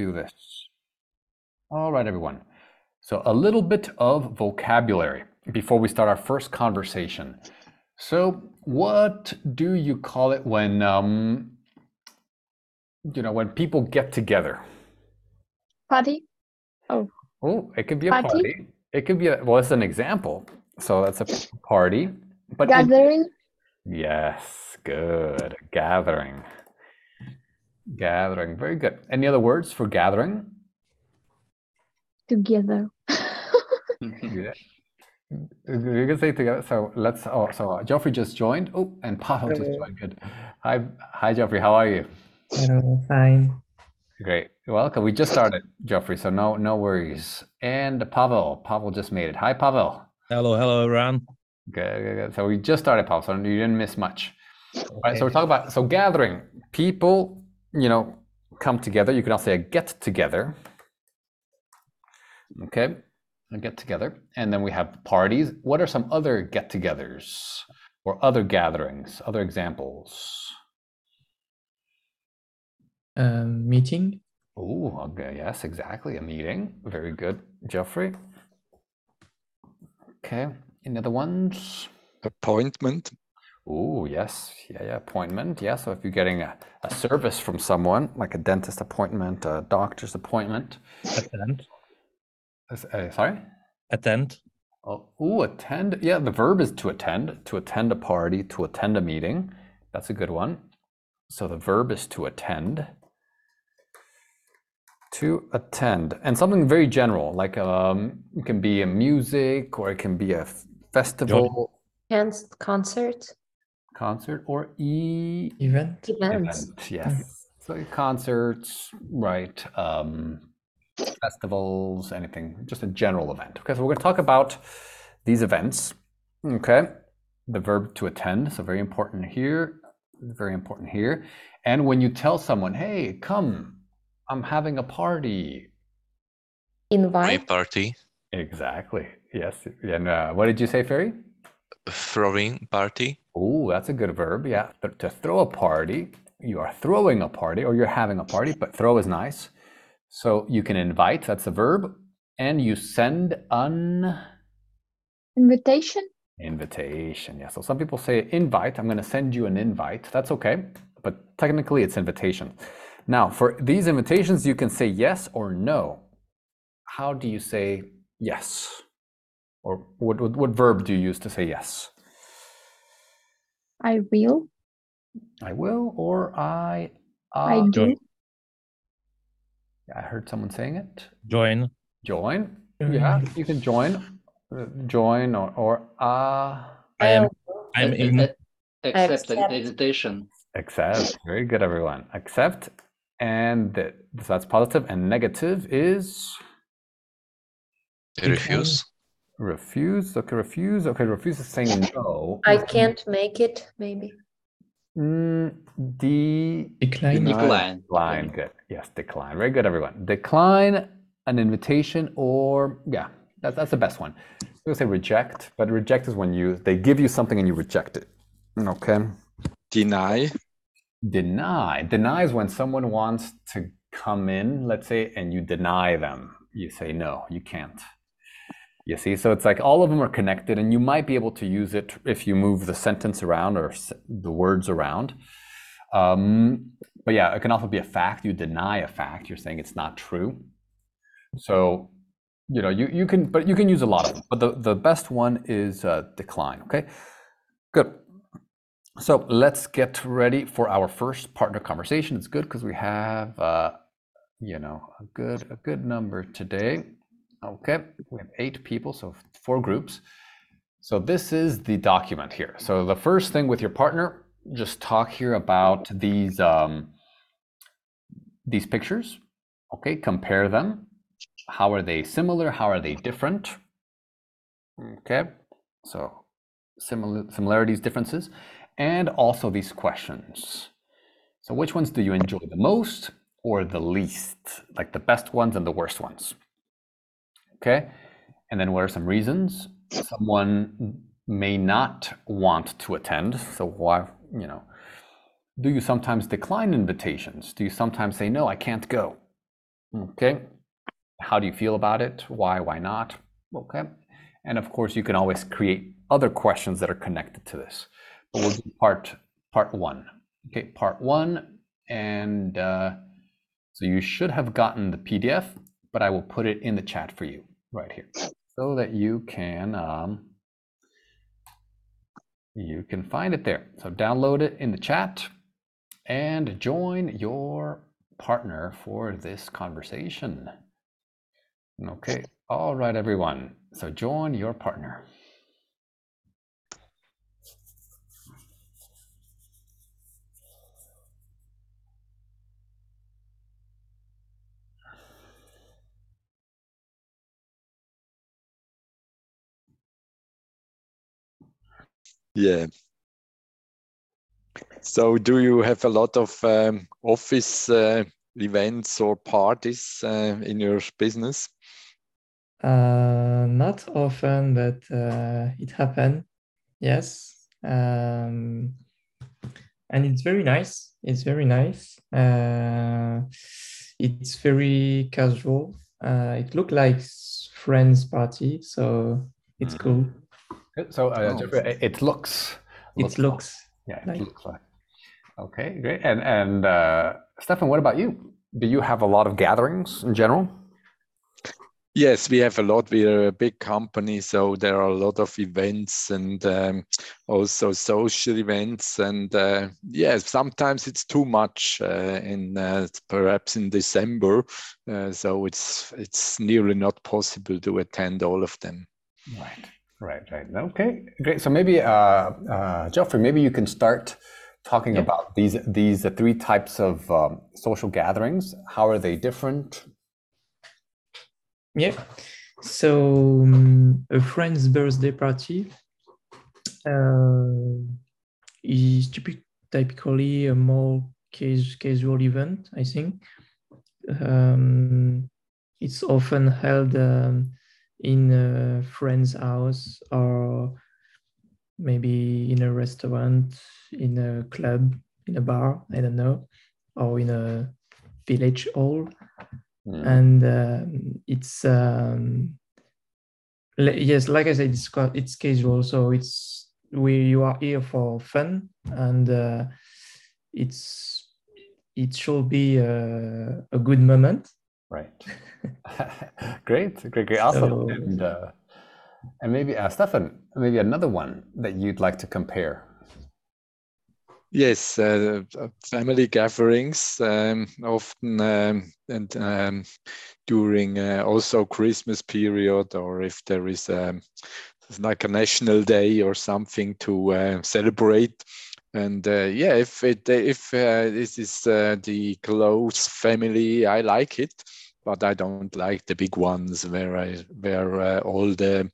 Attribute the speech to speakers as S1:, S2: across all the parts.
S1: do this. All right, everyone. So a little bit of vocabulary before we start our first conversation. So what do you call it when um, you know when people get together?
S2: Party.
S1: Oh, Oh, it could be a
S2: Party?
S1: party. It could be a well, it's an example. So that's a party. But it-
S2: Gathering.
S1: yes, good. Gathering. Gathering. Very good. Any other words for gathering?
S2: Together.
S1: Yeah. You can say together. So let's. Oh, so uh, Geoffrey just joined. Oh, and Pavel just joined. Good. Hi, hi, Geoffrey. How are you?
S3: Hello, fine.
S1: Great. Welcome. We just started, Geoffrey. So no, no worries. And Pavel. Pavel just made it. Hi, Pavel.
S4: Hello, hello, everyone.
S1: Good, good, good. So we just started, Pavel. So you didn't miss much. All right. So we're talking about so gathering. People, you know, come together. You can also say a get together. Okay, a get together, and then we have parties. What are some other get-togethers or other gatherings? Other examples?
S3: Um, meeting.
S1: Oh, okay. Yes, exactly. A meeting. Very good, Jeffrey. Okay. Any other ones?
S5: appointment
S1: Oh, yes. Yeah, yeah. Appointment. Yeah. So if you're getting a, a service from someone, like a dentist appointment, a doctor's appointment.
S4: Attend.
S1: Uh, uh, sorry?
S4: Attend.
S1: Oh, ooh, attend. Yeah, the verb is to attend, to attend a party, to attend a meeting. That's a good one. So the verb is to attend. To attend. And something very general, like um, it can be a music or it can be a festival,
S6: Hence, concert,
S1: concert, or e
S3: Event.
S6: events.
S1: event. Yes. So concerts, right? Um, festivals, anything, just a general event. Okay, so we're going to talk about these events. Okay, the verb to attend, so very important here, very important here. And when you tell someone, "Hey, come, I'm having a party,"
S6: Invite,
S5: party
S1: exactly. Yes. And uh, what did you say, Ferry?
S5: throwing party
S1: Oh, that's a good verb. Yeah. But to throw a party, you are throwing a party or you're having a party, but throw is nice. So you can invite, that's a verb, and you send an
S2: Invitation.
S1: invitation. Yeah. So some people say invite, I'm going to send you an invite. That's okay. But technically it's invitation. Now, for these invitations, you can say yes or no. How do you say yes? Or what, what, what verb do you use to say yes?
S2: I will.
S1: I will or I.
S2: I
S1: uh,
S2: do.
S1: I heard someone saying it.
S4: Join.
S1: Join. Yeah, you can join. Uh, Join or or uh
S4: I am. I'm in.
S7: Accept the
S6: Accept.
S7: invitation.
S1: accept. Very good, everyone. Accept, and th- so that's positive. And negative is
S5: refuse
S1: refuse. Okay, refuse. Okay, refuse is saying no.
S6: I can't make it, maybe.
S1: Mm, de
S3: Decline.
S7: Decline.
S1: decline. Good. Yes, decline. Very good, everyone. Decline an invitation or yeah, that's that's the best one. We'll say reject, but reject is when you they give you something and you reject it. Okay.
S5: deny
S1: Deny. Deny is when someone wants to come in, let's say, and you deny them. You say no, you can't. You see, so it's like all of them are connected, and you might be able to use it if you move the sentence around or the words around. Um, but yeah, it can also be a fact. You deny a fact. You're saying it's not true. So, you know, you, you can, but you can use a lot of them. But the, the best one is uh, decline. Okay, good. So let's get ready for our first partner conversation. It's good because we have, uh, you know, a good a good number today. Okay, we have eight people, so four groups. So this is the document here. So the first thing with your partner, just talk here about these um, these pictures. Okay, compare them. How are they similar? How are they different? Okay, so similar similarities, differences, and also these questions. So which ones do you enjoy the most or the least? Like the best ones and the worst ones. Okay, and then what are some reasons someone may not want to attend? So why, you know, do you sometimes decline invitations? Do you sometimes say no, I can't go? Okay. How do you feel about it? Why? Why not? Okay. And of course, you can always create other questions that are connected to this. But we'll do part part one. Okay, part one, and uh, so you should have gotten the PDF, but I will put it in the chat for you right here, so that you can um, you can find it there. So download it in the chat and join your partner for this conversation. Okay, all right, everyone. So join your partner.
S5: Yeah. So do you have a lot of um, office uh, events or parties uh, in your business?
S3: Uh, not often, but uh, it happened. Yes. Um, and it's very nice. It's very nice. Uh, it's very casual. Uh, it looked like friends party, so it's
S1: Mhm.
S3: cool.
S1: Good. So uh,
S5: Oh.
S1: Jeffrey, it- it looks.
S3: It
S1: like-
S3: looks
S1: Yeah, it
S3: like-
S1: looks like. Okay, great. And and uh, Stefan, what about you? Do you have a lot of gatherings in general?
S5: Yes, we have a lot. We are a big company, so there are a lot of events and um, also social events. And uh, yes, sometimes it's too much uh, in uh, perhaps in December, uh, so it's it's nearly not possible to attend all of them.
S1: Right, right, right. Okay, great. So maybe, uh, uh, Geoffrey, maybe you can start talking
S3: Yeah.
S1: about these these three types of um, social gatherings. How are they different?
S3: Yeah. So um, a friend's birthday party uh, is typic- typically a more cas- casual event, I think. Um, it's often held um, in a friend's house or maybe in a restaurant, in a club, in a bar, I don't know, or in a village hall
S1: Mm,
S3: and um, it's um, yes, like I said, it's it's casual, so it's we you are here for fun, and uh, it's it should be a, a good moment.
S1: Right. great, great, great. Awesome.
S3: So-
S1: and uh, and maybe uh, Stefan, maybe another one that you'd like to compare.
S5: Yes, uh, uh, family gatherings um, often um, and um, during uh, also Christmas period, or if there is um, like a national day or something to uh, celebrate. And uh, yeah, if it if uh, this is uh, the close family, I like it, but I don't like the big ones where I where uh, all the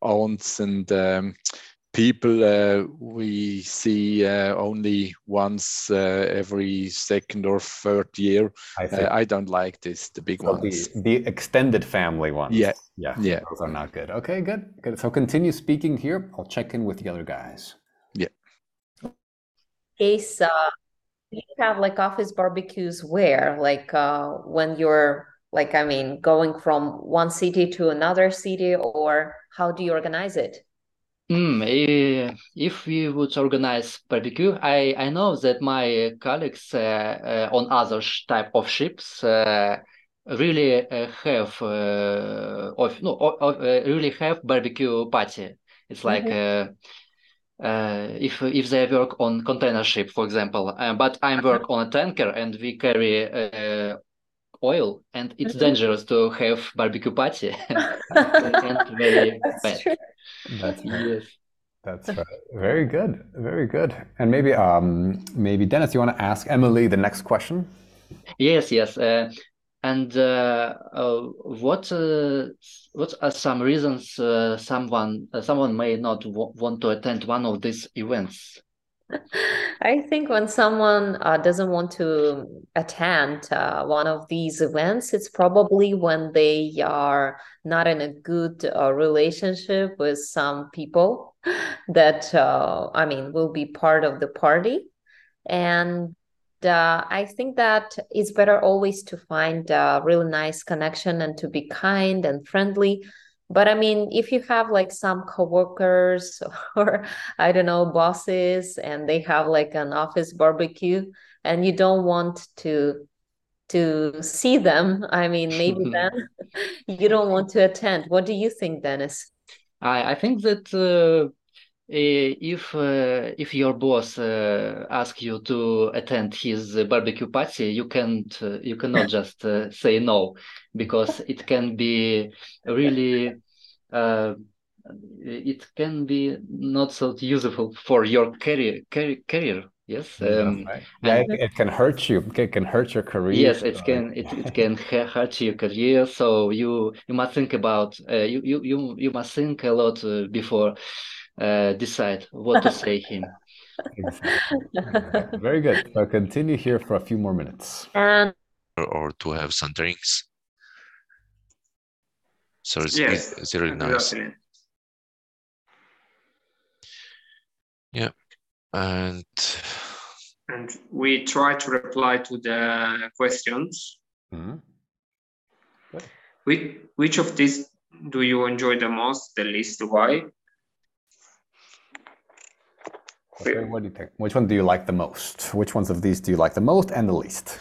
S5: aunts and um, people uh, we see uh, only once uh, every second or third year.
S1: I
S5: Uh, I don't like this, the big
S1: so
S5: ones.
S1: the, the extended family ones.
S5: Yeah,
S1: Yeah.
S5: yeah.
S1: Those are not good. Okay, good. Good. So continue speaking here. I'll check in with the other guys. Yeah.
S6: Case uh you have like office barbecues where like uh when you're like I mean going from one city to another city or how do you organize it?
S7: Hmm, eh, if we would organize barbecue, I, I know that my colleagues uh, uh, on other type of ships uh, really uh, have uh, of, no, o- o- uh, really have barbecue party. It's like uh, uh, if if they work on container ship, for example, uh, but I work on a tanker and we carry oil, and it's
S6: Mhm.
S7: dangerous to have barbecue party. and very
S6: That's
S7: bad.
S6: true.
S1: That's right.
S7: Yes.
S1: That's right. very good. Very good. And maybe um maybe Dennis, you want to ask Emily the next question?
S7: Yes, yes. Uh, and uh, uh, what uh, what are some reasons uh, someone uh, someone may not w want to attend one of these events?
S6: I think when someone uh, doesn't want to attend uh, one of these events, it's probably when they are not in a good uh, relationship with some people that, uh, I mean, will be part of the party. And uh, I think that it's better always to find a really nice connection and to be kind and friendly. But I mean, if you have like some coworkers or I don't know, bosses, and they have like an office barbecue, and you don't want to to see them, I mean, maybe then you don't want to attend. What do you think, Dennis?
S7: I, I think that uh, if uh, if your boss uh, asks you to attend his barbecue party, you can't uh, you cannot just uh, say no because it can be really uh, it can be not so useful for your career career, career yes um,
S1: Right. Yeah, it, it can hurt you. It can hurt your career.
S7: Yes, it
S1: so-
S7: can it, it can hurt your career. So you you must think about uh, you you you you must think a lot uh, before uh, decide what to say him.
S1: Exactly. Very good. So continue here for a few more minutes.
S6: And
S8: or, or to have some drinks. So it's,
S9: Yes,
S8: it's really nice.
S9: exactly.
S8: And
S9: And we try to reply to the questions.
S1: Mhm.
S9: Which, which of these do you enjoy the most, the least? Why?
S1: Okay, what do you think? Which one do you like the most? Which ones of these do you like the most and the least?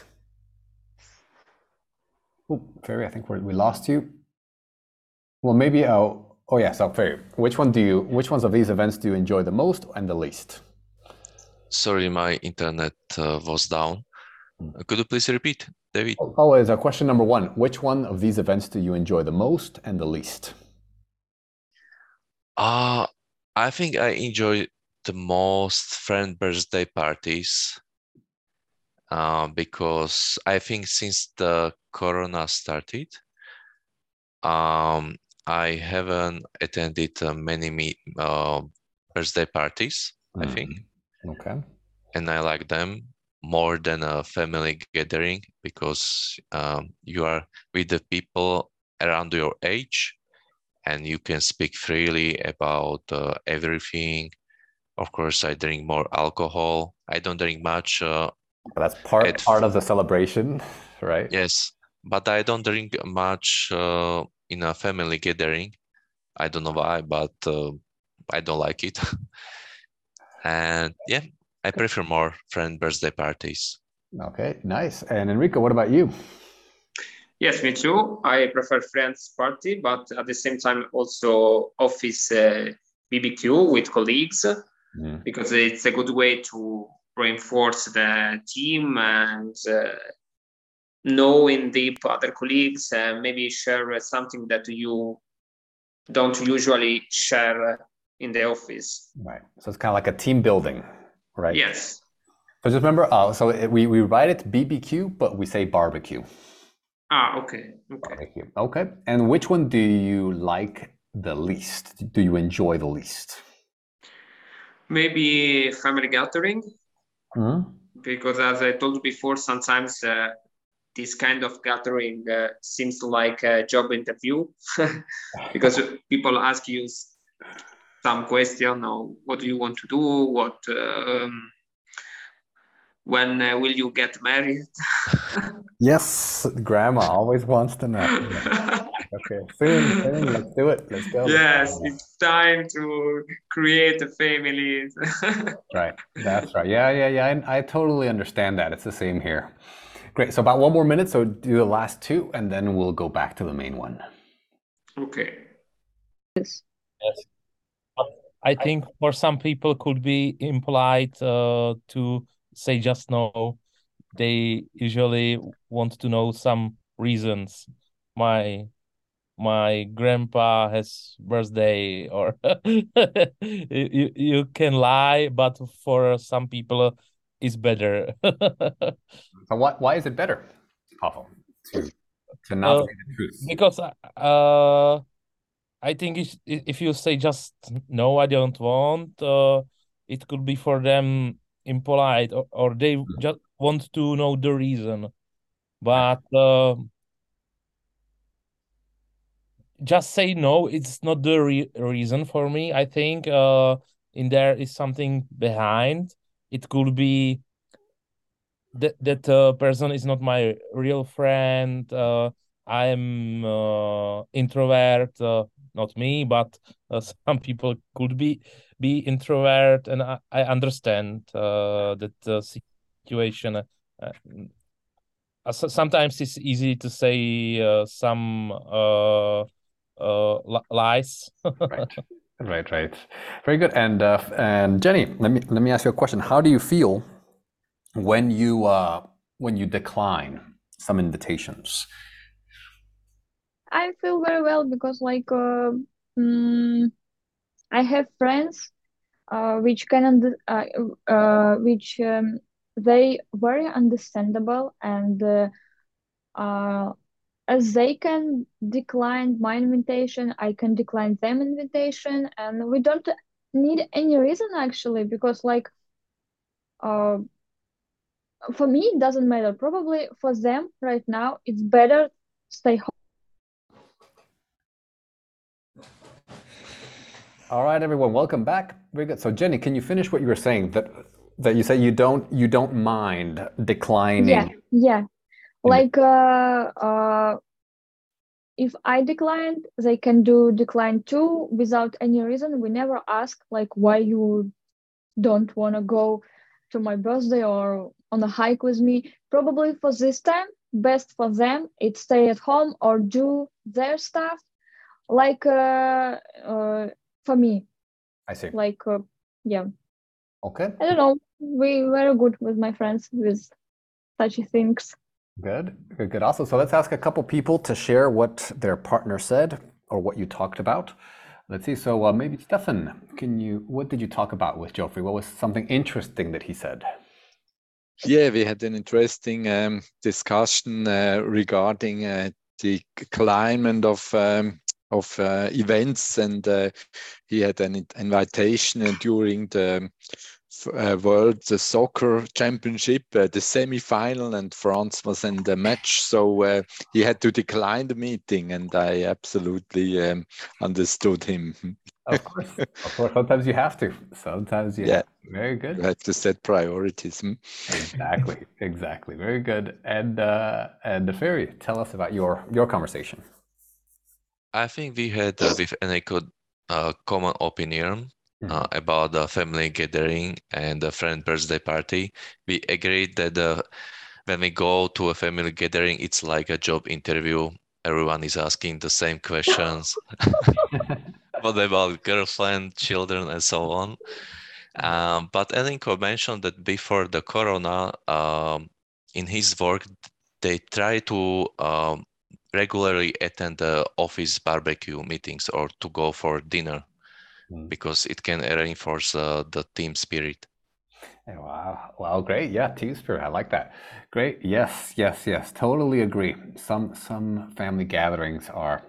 S1: Oh, Ferry, I think we we lost you. Well, maybe. Oh, oh yes. Oh, Ferry. Which one do you? Which ones of these events do you enjoy the most and the least?
S8: sorry, my internet uh, was down. Uh, Could you please repeat, David?
S1: Oh, Oh, is uh, question number one. Which one of these events do you enjoy the most and the least?
S8: Uh, I think I enjoy most friend birthday parties uh, because I think since the corona started, um, I haven't attended uh, many meet, uh, birthday parties, I think,
S1: Okay.
S8: and I like them more than a family gathering because um, you are with the people around your age and you can speak freely about uh, everything. Of course, I drink more alcohol. I don't drink much, uh,
S1: that's part
S8: It-
S1: part of the celebration, right?
S8: yes, but I don't drink much uh, in a family gathering. I don't know why, but uh, I don't like it. and yeah, I prefer more friend birthday parties.
S1: Okay. Nice. And Enrico, what about you?
S9: Yes, me too. I prefer friends party, but at the same time also office uh, BBQ with colleagues
S1: Mm.
S9: because it's a good way to reinforce the team and uh, know in deep other colleagues and maybe share something that you don't usually share in the office.
S1: Right. So it's kind of like a team building, right?
S9: Yes.
S1: So just remember, uh, so it, we, we write it BBQ, but we say barbecue.
S9: Ah, okay. Okay.
S1: Barbecue. Okay. And which one do you like the least? Do you enjoy the least?
S9: Maybe family gathering
S1: Mhm.
S9: because as I told you before, sometimes uh, this kind of gathering uh, seems like a job interview because people ask you some question or what do you want to do, what um, when uh, will you get married?
S1: Yes, grandma always wants to know. Yeah. Okay, soon, soon, let's do it. Let's go.
S9: yes, it's time to create a family.
S1: Right, that's right. Yeah, yeah, yeah. I, I totally understand that. It's the same here. Great. So about one more minute. So do the last two, and then we'll go back to the main one.
S9: okay. Yes. Yes.
S4: I think for some people could be impolite uh, to say just no. They usually want to know some reasons. My my grandpa has birthday or you, you can lie, but for some people it's better.
S1: So what? Why is it better, Pavel, to to not
S4: Uh,
S1: say the truth?
S4: because uh I think if if you say just no, I don't want, uh, it could be for them impolite, or, or they just want to know the reason. But uh, just say no, it's not the re reason for me. I think uh, in there is something behind. It could be that that uh, person is not my real friend. Uh, I'm uh, introvert, uh, not me, but uh, some people could be be introvert, and I, I understand uh, that the situation. Uh, uh, sometimes it's easy to say uh, some uh, lies.
S1: Right. Right, right. Very good. And uh, and Jenny, let me let me ask you a question. How do you feel when you uh, when you decline some invitations?
S10: I feel very well because like uh, mm, I have friends uh, which can under uh, uh, which um, they very understandable and uh, uh, as they can decline my invitation, I can decline them invitation, and we don't need any reason actually because like uh, for me it doesn't matter. Probably for them right now it's better stay home.
S1: All right, everyone, welcome back. Very good. So Jenny, can you finish what you were saying that that you say you don't you don't mind declining?
S10: Yeah, yeah. Like uh, uh, if I declined, they can do decline too without any reason. We never ask like why you don't want to go to my birthday or on a hike with me. Probably for this time, best for them, it's stay at home or do their stuff. Like uh, uh, for me,
S1: I see.
S10: like uh, yeah,
S1: Okay,
S10: I don't know. We very good with my friends with such things.
S1: Good, good, good. Also, so let's ask a couple people to share what their partner said or what you talked about. Let's see. So uh, maybe Stefan, can you? What did you talk about with Geoffrey? What was something interesting that he said?
S5: Yeah, we had an interesting um, discussion uh, regarding uh, the climate of um, of uh, events, and uh, he had an invitation during the uh, World Soccer Championship, uh, the semi-final, and France was in the match, so uh, he had to decline the meeting, and I absolutely um, understood him.
S1: Of course, of course. Sometimes you have to. Sometimes you.
S5: Yeah.
S1: have to. Very good.
S5: You have to set priorities. hmm?
S1: Exactly, exactly. Very good. And uh, and the Ferry, tell us about your your conversation.
S8: I think we had uh, with Eneko uh, common opinion uh, about the family gathering and the friend birthday party. We agreed that uh, when we go to a family gathering, it's like a job interview. Everyone is asking the same questions. What about girlfriend, children, and so on? Um, but Eneko mentioned that before the corona, um, in his work, they try to um, regularly attend the office barbecue meetings or to go for dinner
S1: Mm.
S8: because it can reinforce uh, the team spirit.
S1: Wow, wow, great. Yeah, team spirit. I like that. Great. Yes, yes, yes. Totally agree. Some some family gatherings are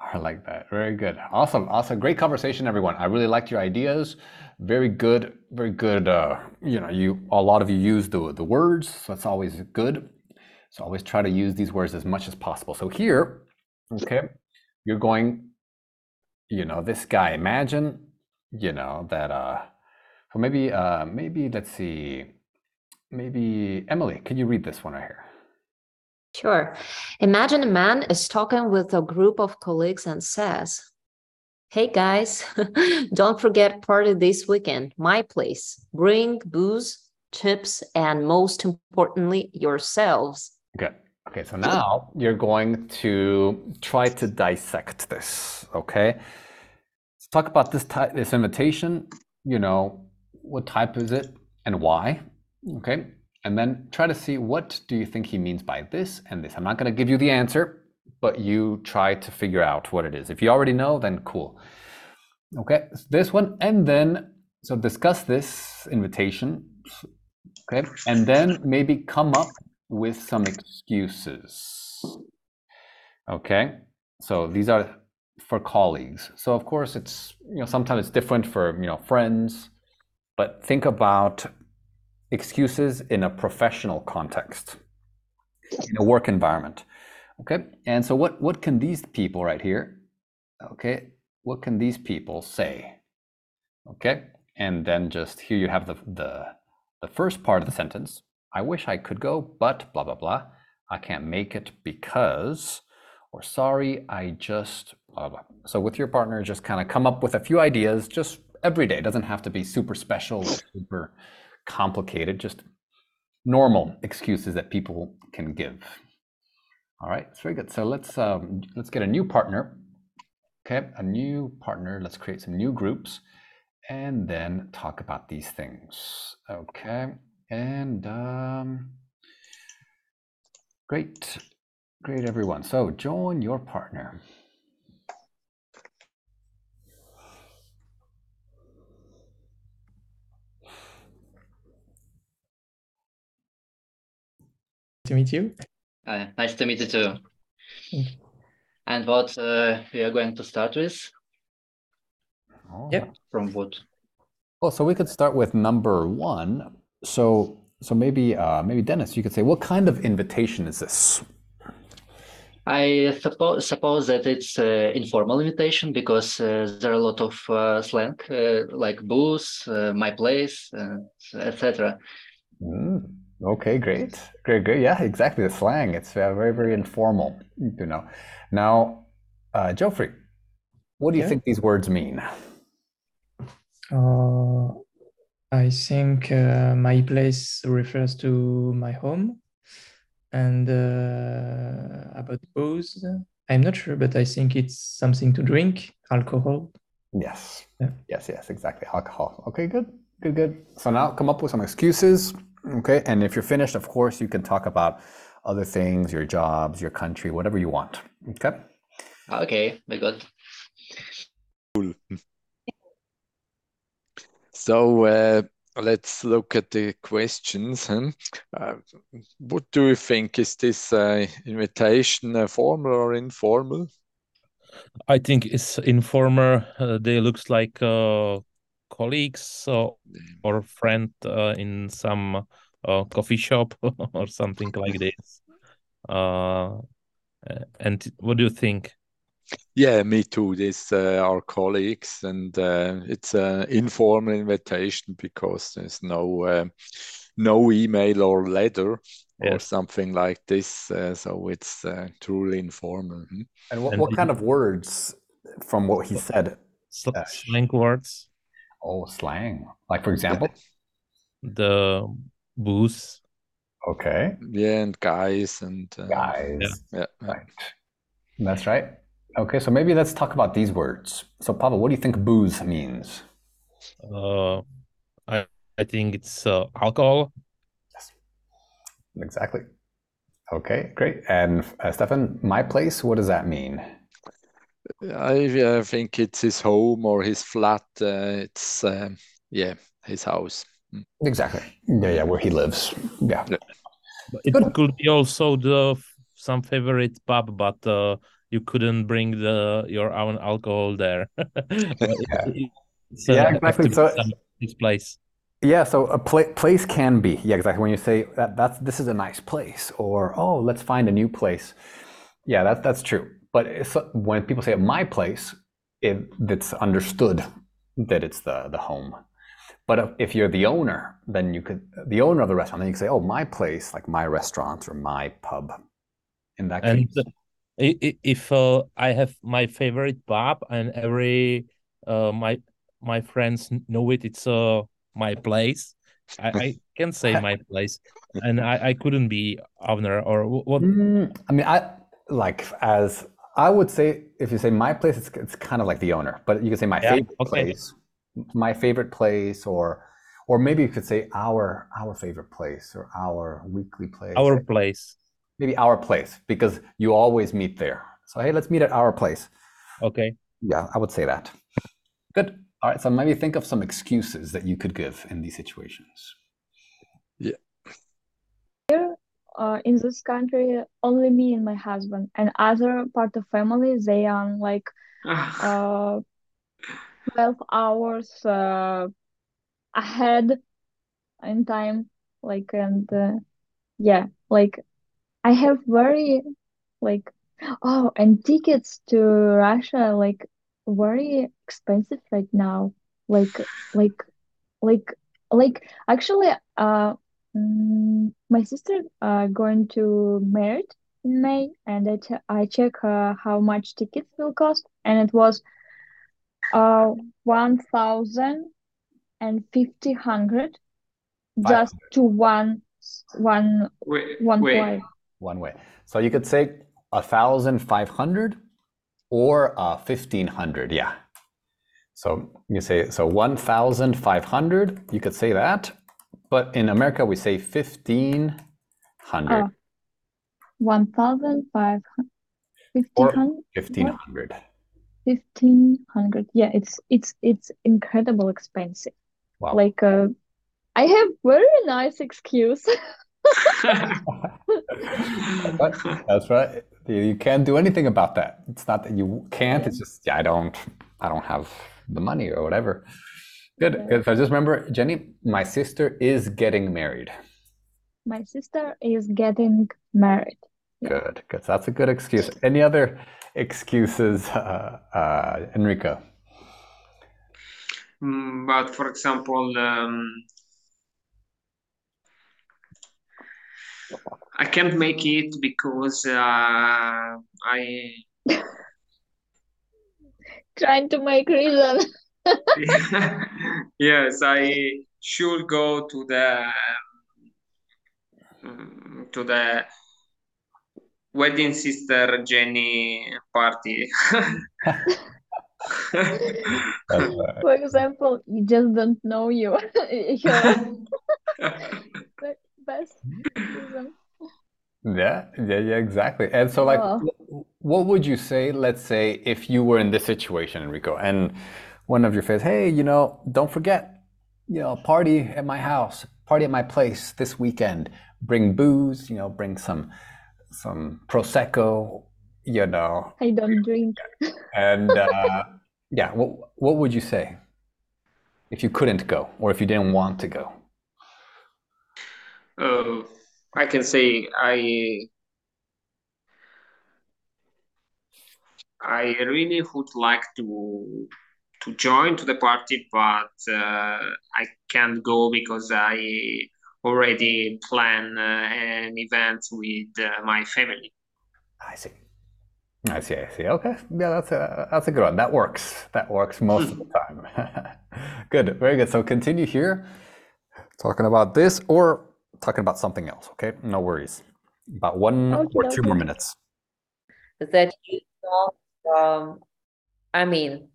S1: are like that. Very good. Awesome. Awesome. Great conversation, everyone. I really liked your ideas. Very good. Very good. Uh, you know, you a lot of you use the the words, so that's always good. So always try to use these words as much as possible. So here, okay, you're going, you know, this guy. Imagine, you know, that uh so maybe uh maybe let's see. Maybe Emily, can you read this one right here?
S6: Sure. Imagine a man is talking with a group of colleagues and says, Hey guys, don't forget party this weekend, my place. Bring booze, chips, and most importantly, yourselves.
S1: Good. Okay, so now you're going to try to dissect this, okay? Let's talk about this type this invitation, you know, what type is it and why? Okay? And then try to see what do you think he means by this and this. I'm not going to give you the answer, but you try to figure out what it is. If you already know, then cool. Okay, so this one and then so discuss this invitation, okay? And then maybe come up with some excuses. Okay, so these are for colleagues. So of course it's you know sometimes it's different for you know friends, but think about excuses in a professional context, in a work environment. Okay, and so what what can these people right here? Okay, what can these people say? Okay, and then just here you have the the the first part of the sentence. I wish I could go, but blah, blah, blah. I can't make it because, or sorry, I just, blah, blah. So with your partner, just kind of come up with a few ideas just every day. It doesn't have to be super special or super complicated, just normal excuses that people can give. All right, it's very good. So let's um, let's get a new partner. Okay, a new partner. Let's create some new groups, and then talk about these things. Okay, and um, great, great, everyone. So join your partner.
S3: to meet you.
S7: Uh, nice to meet you too. And what uh, we are going to start with?
S1: All
S3: Yep.
S7: From what?
S1: Well, so we could start with number one. So, so maybe, uh, maybe Dennis, you could say, what kind of invitation is this?
S7: I suppose suppose that it's uh, informal invitation because uh, there are a lot of uh, slang uh, like booze, uh, my place, uh, etc.
S1: Mm, okay, great, great, great. Yeah, exactly. The slang. It's uh, very, very informal. You know. Now, uh, Geoffrey, what do you
S3: Yeah.
S1: think these words mean?
S3: I think uh, my place refers to my home. And uh, about booze, I'm not sure, but I think it's something to drink, alcohol.
S1: Yes.
S3: Yeah.
S1: Yes, yes, exactly. Alcohol. Okay, good, good, good. So now come up with some excuses. Okay, and if you're finished, of course, you can talk about other things, your jobs, your country, whatever you want. Okay.
S7: Okay, very good.
S5: So uh, let's look at the questions. huh? Uh, what do you think? Is this uh, invitation uh, formal or informal?
S4: I think it's informal. Uh, they looks like uh, colleagues or, or friend uh, in some uh, coffee shop or something like this. Uh, and what do you think?
S5: Yeah, me too. These uh, are colleagues, and uh, it's an informal invitation because there's no uh, no email or letter or something like this. Uh, so it's uh, truly informal. hmm?
S1: And what, what kind of words from what he said?
S4: Sl-
S1: Uh,
S4: slang words,
S1: Oh, slang. Like for example.
S4: the booze.
S1: Okay.
S5: Yeah, and guys and uh,
S1: Guys.
S4: Yeah.
S5: yeah, yeah.
S1: Right. That's right. Okay, so maybe let's talk about these words. So, Pavel, what do you think booze means?
S4: Uh, I I think it's uh, alcohol.
S1: Yes, exactly. Okay, great. And uh, Stefan, my place, what does that mean?
S5: I uh, think it's his home or his flat. Uh, it's um, yeah, his house. Mm.
S1: Exactly. Yeah, yeah, where he lives. Yeah.
S4: It
S1: Good.
S4: could be also the some favorite pub, but uh, you couldn't bring the your own alcohol there.
S1: Yeah.
S4: uh,
S1: Yeah, exactly. So-
S4: this place.
S1: Yeah, so a pla place can be. Yeah, exactly. When you say that that's this is a nice place or oh, let's find a new place. Yeah, that that's true. But it's, when people say my place, it it's understood that it's the the home. But if- you're the owner, then you could the owner of the restaurant, then you could say, "Oh, my place, like my restaurant or my pub." In that
S4: And
S1: case,
S4: if uh, I have my favorite pub and every uh, my my friends know it, it's uh, my place. I, I can say my place, and I, I couldn't be owner or what.
S1: Mm, I mean, I like as I would say if you say my place, it's it's kind of like the owner, but you could say my
S4: Yeah,
S1: favorite
S4: okay.
S1: place, my favorite place, or or maybe you could say our our favorite place or our weekly place,
S4: Our place.
S1: Maybe our place because you always meet there. So hey, let's meet at our place.
S4: Okay.
S1: Yeah, I would say that. Good. All right. So maybe think of some excuses that you could give in these situations. Yeah.
S2: Here uh, in this country, only me and my husband, and other part of family, they are like uh, 12 hours uh, ahead in time. Like, and uh, yeah, like I have very, like, oh, and tickets to Russia, like, very expensive right now. Like, like, like, like, actually, uh, mm, my sister uh going to married in May, and I I check uh, how much tickets will cost, and it was uh one thousand and fifty hundred just to one one
S9: Wait,
S2: one
S9: wait.
S2: flight.
S1: One way. So you could say a thousand five hundred or uh, fifteen hundred. Yeah. So you say so one thousand five hundred. You could say that, but in America we say fifteen hundred.
S2: Oh, one thousand five hundred.
S1: Fifteen hundred.
S2: Fifteen hundred. Yeah, it's it's it's incredible expensive.
S1: Wow.
S2: Like uh, I have very nice excuse.
S1: But that's right. You you can't do anything about that. It's not that you can't. It's just yeah, I don't. I don't have the money or whatever. Good.
S2: Yeah.
S1: Good. So just remember, Jenny, my sister is getting married.
S2: My sister is getting married. Yeah.
S1: Good. Good. So that's a good excuse. Any other excuses, uh, uh, Enrico?
S9: Mm, but for example, um, I can't make it because uh, I
S2: Trying to make reason.
S9: yes, I should go to the um, to the wedding sister Jenny party.
S2: For example, you just don't know you. Best reason.
S1: Yeah, yeah, yeah, exactly. And so, like,
S2: Oh.
S1: what would you say, let's say, if you were in this situation, Enrico, and one of your friends, hey, you know, don't forget, you know, party at my house, party at my place this weekend. Bring booze, you know, bring some some prosecco, you know,
S2: I don't drink.
S1: and uh, yeah, what what would you say if you couldn't go or if you didn't want to go?
S9: Uh, I can say I I really would like to to join to the party, but uh, I can't go because I already plan uh, an event with uh, my family.
S1: I see. I see. I see. Okay. Yeah, that's a that's a good one. That works. That works most of the time. good. Very good. So continue here, talking about this or talking about something else. Okay. No worries. About one
S2: Okie
S1: or two more minutes.
S6: That you don't, um, I mean,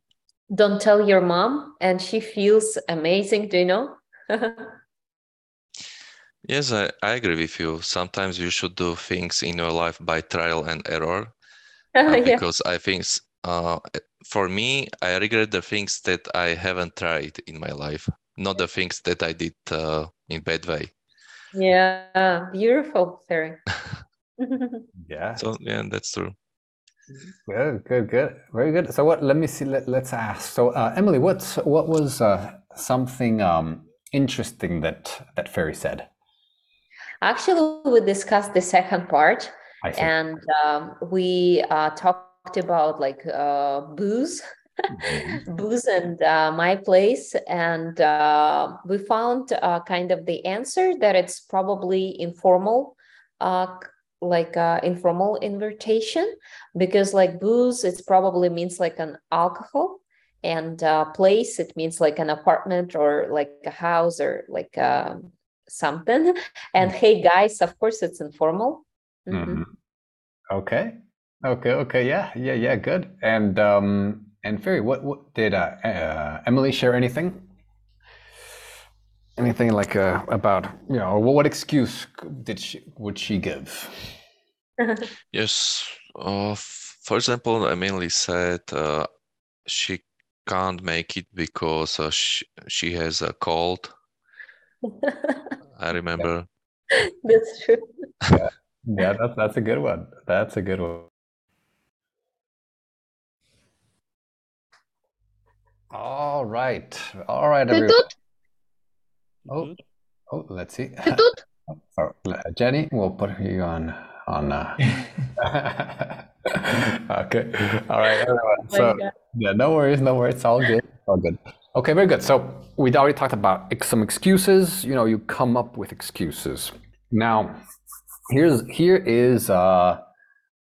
S6: don't tell your mom and she feels amazing, do you know?
S8: Yes, I, I agree with you. Sometimes you should do things in your life by trial and error. uh,
S6: Yeah.
S8: because I think uh, for me, I regret the things that I haven't tried in my life, not the things that I did uh, in bad way.
S6: Yeah, beautiful, Terry.
S1: Yeah.
S8: So yeah, that's true.
S1: Good. Good. Good. Very good. So what? Let me see. Let, let's ask. So uh, Emily, what's what was uh, something um, interesting that that Ferry said?
S6: Actually, we discussed the second part, and um, we uh, talked about like uh, booze,
S1: Mhm.
S6: booze, and uh, my place, and uh, we found uh, kind of the answer that it's probably informal, uh, like uh, informal invitation, because like booze, it probably means like an alcohol, and uh, place, it means like an apartment or like a house or like um, something. And hey, guys, of course, it's informal. Mhm.
S1: Mhm. Okay. Okay. Okay. Yeah. Yeah. Yeah. Good. And um and Ferry, what what did uh, uh Emily share anything? Anything like uh about you know what, what excuse did she would she give?
S8: Yes. Uh, for example, Emily said uh, she can't make it because uh, she, she has a cold. I remember.
S6: That's true.
S1: Yeah, that's that's a good one. That's a good one. All right. All right, everyone. Oh, oh, let's see. Oh, Jenny, we'll put you on on. Uh... okay. All right, everyone. So yeah, no worries, no worries. It's all good. It's all good. Okay, very good. So we'd already talked about ex- some excuses. You know, you come up with excuses. Now, here's here is uh,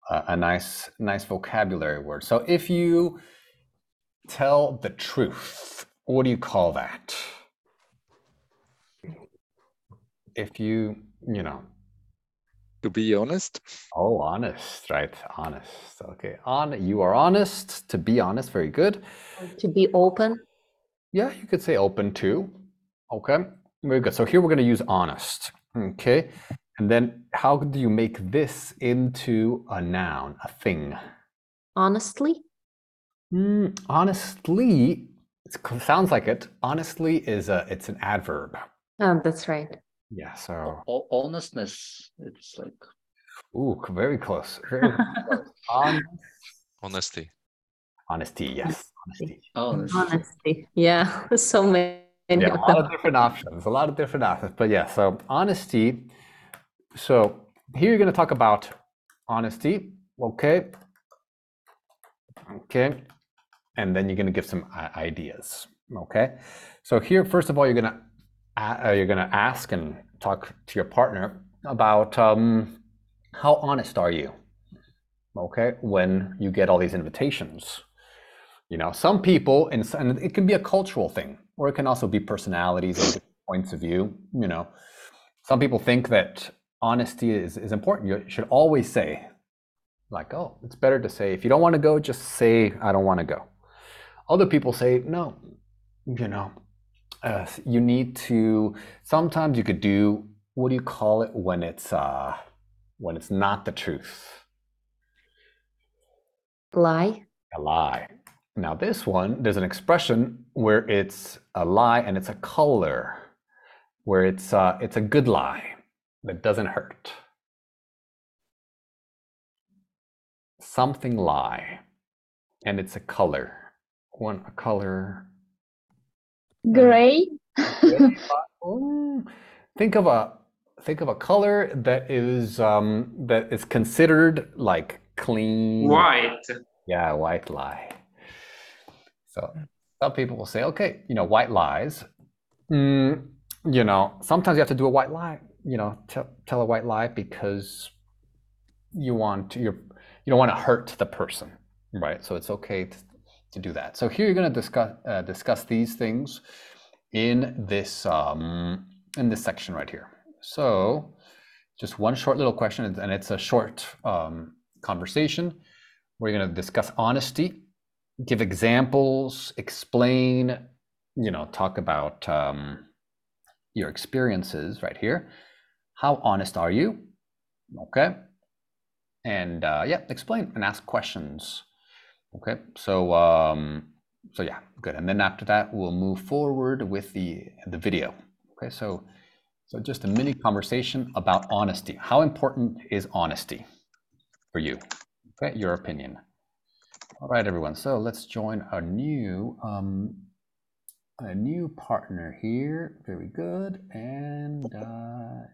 S1: a, a nice nice vocabulary word. So if you tell the truth, what do you call that? If you you know
S5: To be honest,
S1: Oh, honest, right? Honest. Okay. On you are honest. To be honest, very good.
S6: To be open.
S1: Yeah, you could say open too. Okay. Very good. So here we're going to use honest. Okay. And then how do you make this into a noun, a thing?
S6: Honestly.
S1: Hmm, honestly, it sounds like it. Honestly is a it's an adverb.
S6: Oh, that's right.
S1: Yeah. So,
S7: O- honestness. It's like
S1: ooh, very close. Very close. Hon-
S8: Honesty.
S1: honesty. Yes. Honesty.
S7: honest.
S6: Honesty. Yeah. So many
S1: yeah, a lot of different options. A lot of different options. But yeah, so honesty. So here you're going to talk about honesty. Okay. Okay. And then you're going to give some ideas. Okay. So here, first of all, you're going to uh, you're going to ask and talk to your partner about um, how honest are you? Okay, when you get all these invitations. You know, some people, and, and it can be a cultural thing, or it can also be personalities and points of view. You know, some people think that honesty is, is important. You should always say, like, oh, it's better to say, if you don't want to go, just say, I don't want to go. Other people say, no, you know, uh, you need to, sometimes you could do, what do you call it when it's, uh, when it's not the truth?
S6: Lie.
S1: a lie. Now, this one, there's an expression where it's a lie and it's a color, where it's uh, it's a good lie that doesn't hurt. Something lie, and it's a color. One a color.
S2: Gray.
S1: Mm, think of a think of a color that is um, that is considered like clean.
S9: White.
S1: Yeah, white lie. So some people will say, okay, you know, white lies. Mm, you know, sometimes you have to do a white lie. You know, tell tell a white lie because you want to, you're you don't want to hurt the person, right? So it's okay to, to do that. So here you're going to discuss uh, discuss these things in this um, in this section right here. So just one short little question, and it's a short um, conversation. We're going to discuss honesty, give examples, explain, you know, talk about um, your experiences right here. How honest are you? Okay. And uh, yeah, explain and ask questions. Okay. So um, so yeah, good. And then after that, we'll move forward with the the video. Okay. So so just a mini conversation about honesty. How important is honesty for you? Okay, your opinion. All right, everyone. So let's join a new um, a new partner here. Very good. And uh,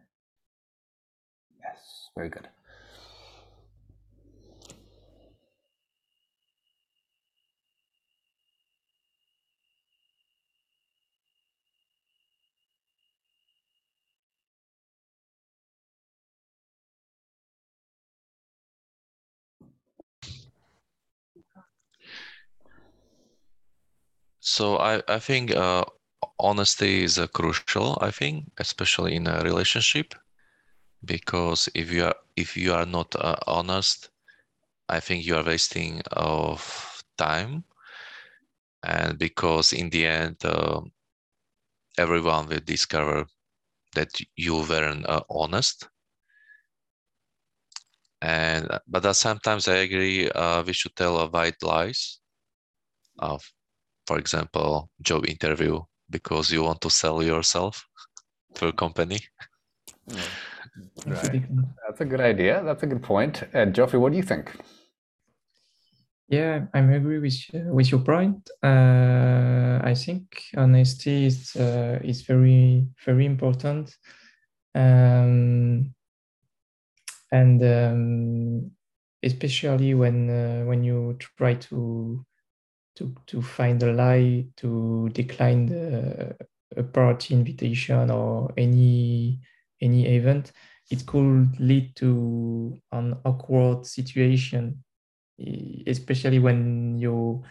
S1: yes, very good.
S8: So I, I think uh, honesty is uh, crucial, I think, especially in a relationship, because if you are if you are not uh, honest, I think you are wasting of time, and because in the end, uh, everyone will discover that you weren't uh, honest. And but sometimes I agree, uh, we should tell uh, white lies. Uh, for example, job interview because you want to sell yourself to a company.
S1: Yeah.
S3: That's a
S1: Right. That's a good idea. That's a good point. And Geoffrey, what do you think?
S3: Yeah, I agree with you- with your point. Uh, I think honesty is uh, is very very important, um, and um, especially when uh, when you try to to to find a lie to decline the a party invitation or any any event it could lead to an awkward situation especially when you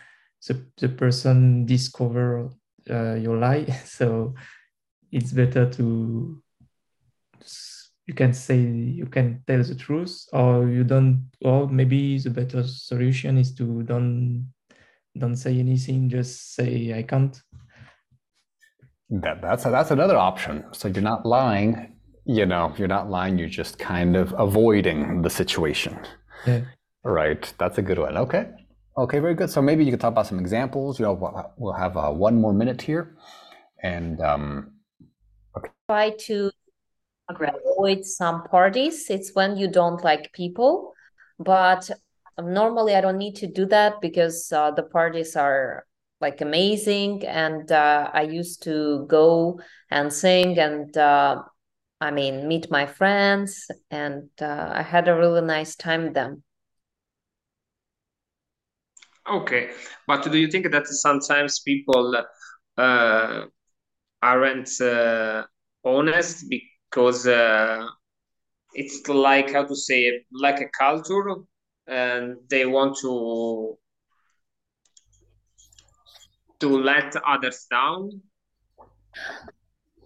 S3: the, the person discover uh, your lie. So it's better to you can say you can tell the truth or you don't or maybe the better solution is to don't don't say anything just say i can't.
S1: That, that's that's another option. So you're not lying you know you're not lying you're just kind of avoiding the situation.
S3: Yeah.
S1: Right. That's a good one. Okay. Okay very good. So maybe you could talk about some examples. You know we'll have uh, one more minute here. And um
S6: okay. try to avoid some parties. It's when you don't like people. But normally i don't need to do that because uh, the parties are like amazing and uh, i used to go and sing and uh, i mean meet my friends and uh, i had a really nice time with them.
S9: Okay. But do you think that sometimes people uh, aren't uh, honest because it's like how to say like a culture and they want to to let others down.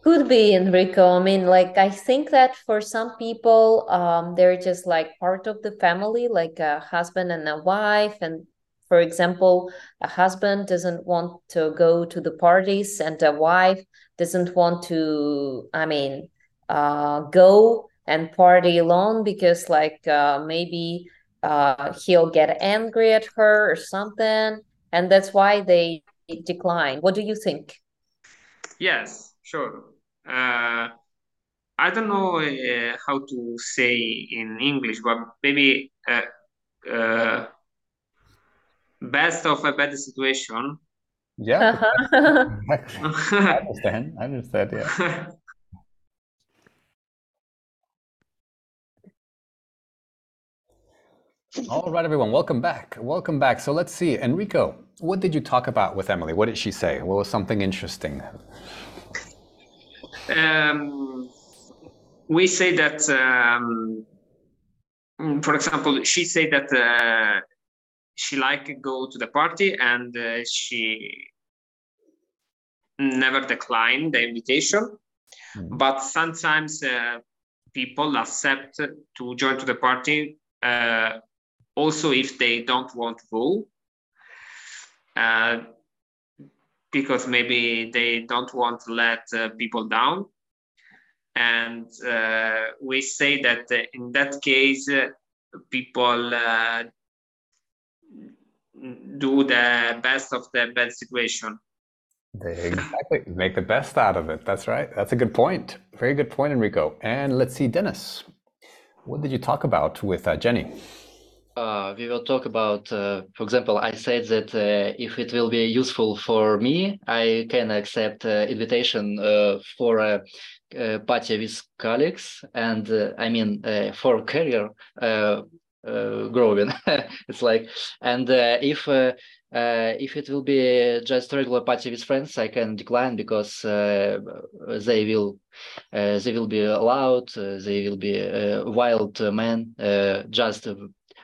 S6: Could be enrico. I mean like i think that for some people um, they're just like part of the family like a husband and a wife. And for example a husband doesn't want to go to the parties and a wife doesn't want to i mean uh, go and party alone because like uh, maybe uh, he'll get angry at her or something and that's why they decline. What do you think?
S9: Yes sure. Uh, i don't know uh, how to say in english but maybe uh, uh, best of a bad situation.
S1: Yeah. I understand. I understand yeah All right, everyone, welcome back. Welcome back. So let's see, Enrico, what did you talk about with Emily? What did she say? What was something interesting?
S9: Um, we say that, um, for example, she said that uh, she like go to the party and uh, she never declined the invitation. Mm. But sometimes uh, people accept to join to the party uh, also if they don't want to go uh, because maybe they don't want to let uh, people down. And uh, we say that uh, in that case uh, people uh, do the best of the bad situation.
S1: They exactly make the best out of it. That's right. That's a good point. Very good point enrico. And let's see dennis what did you talk about with jenny
S7: uh, we will talk about, uh, for example, I said that uh, if it will be useful for me, I can accept uh, invitation uh, for a, a, party with colleagues, and uh, I mean for career growing. it's like, and if if it will be just regular party with friends, I can decline because they will they will be allowed. they will be wild men, just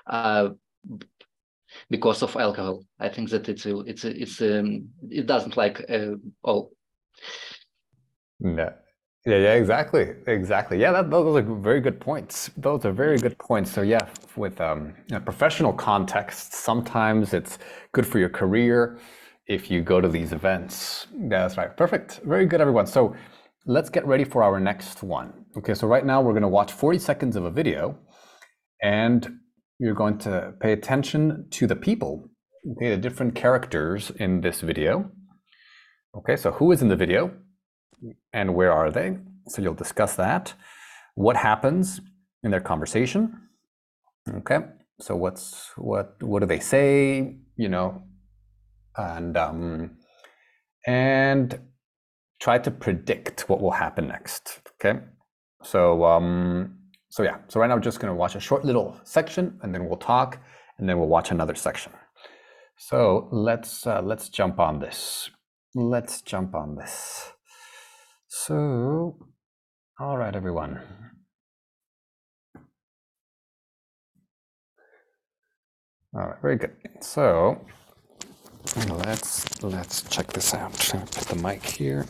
S7: uh, because of alcohol. I think that it's it's it's um, it doesn't like uh, all.
S1: Yeah. Yeah, yeah, exactly, exactly. Yeah, that, those are very good points. Those are very good points. So yeah, with um, a professional context, sometimes it's good for your career if you go to these events. Yeah, that's right. Perfect. Very good, everyone. So let's get ready for our next one. Okay, so right now we're going to watch 40 seconds of a video, and you're going to pay attention to the people, okay, the different characters in this video. Okay, so who is in the video and where are they? So you'll discuss that. What happens in their conversation? Okay, so what's what what do they say? You know, and um, and try to predict what will happen next. Okay, so um, so yeah, so right now we're just gonna watch a short little section and then we'll talk and then we'll watch another section. So let's uh, let's jump on this. Let's jump on this. So, all right, everyone. All right, very good. So let's let's check this out. I'm Put the mic here.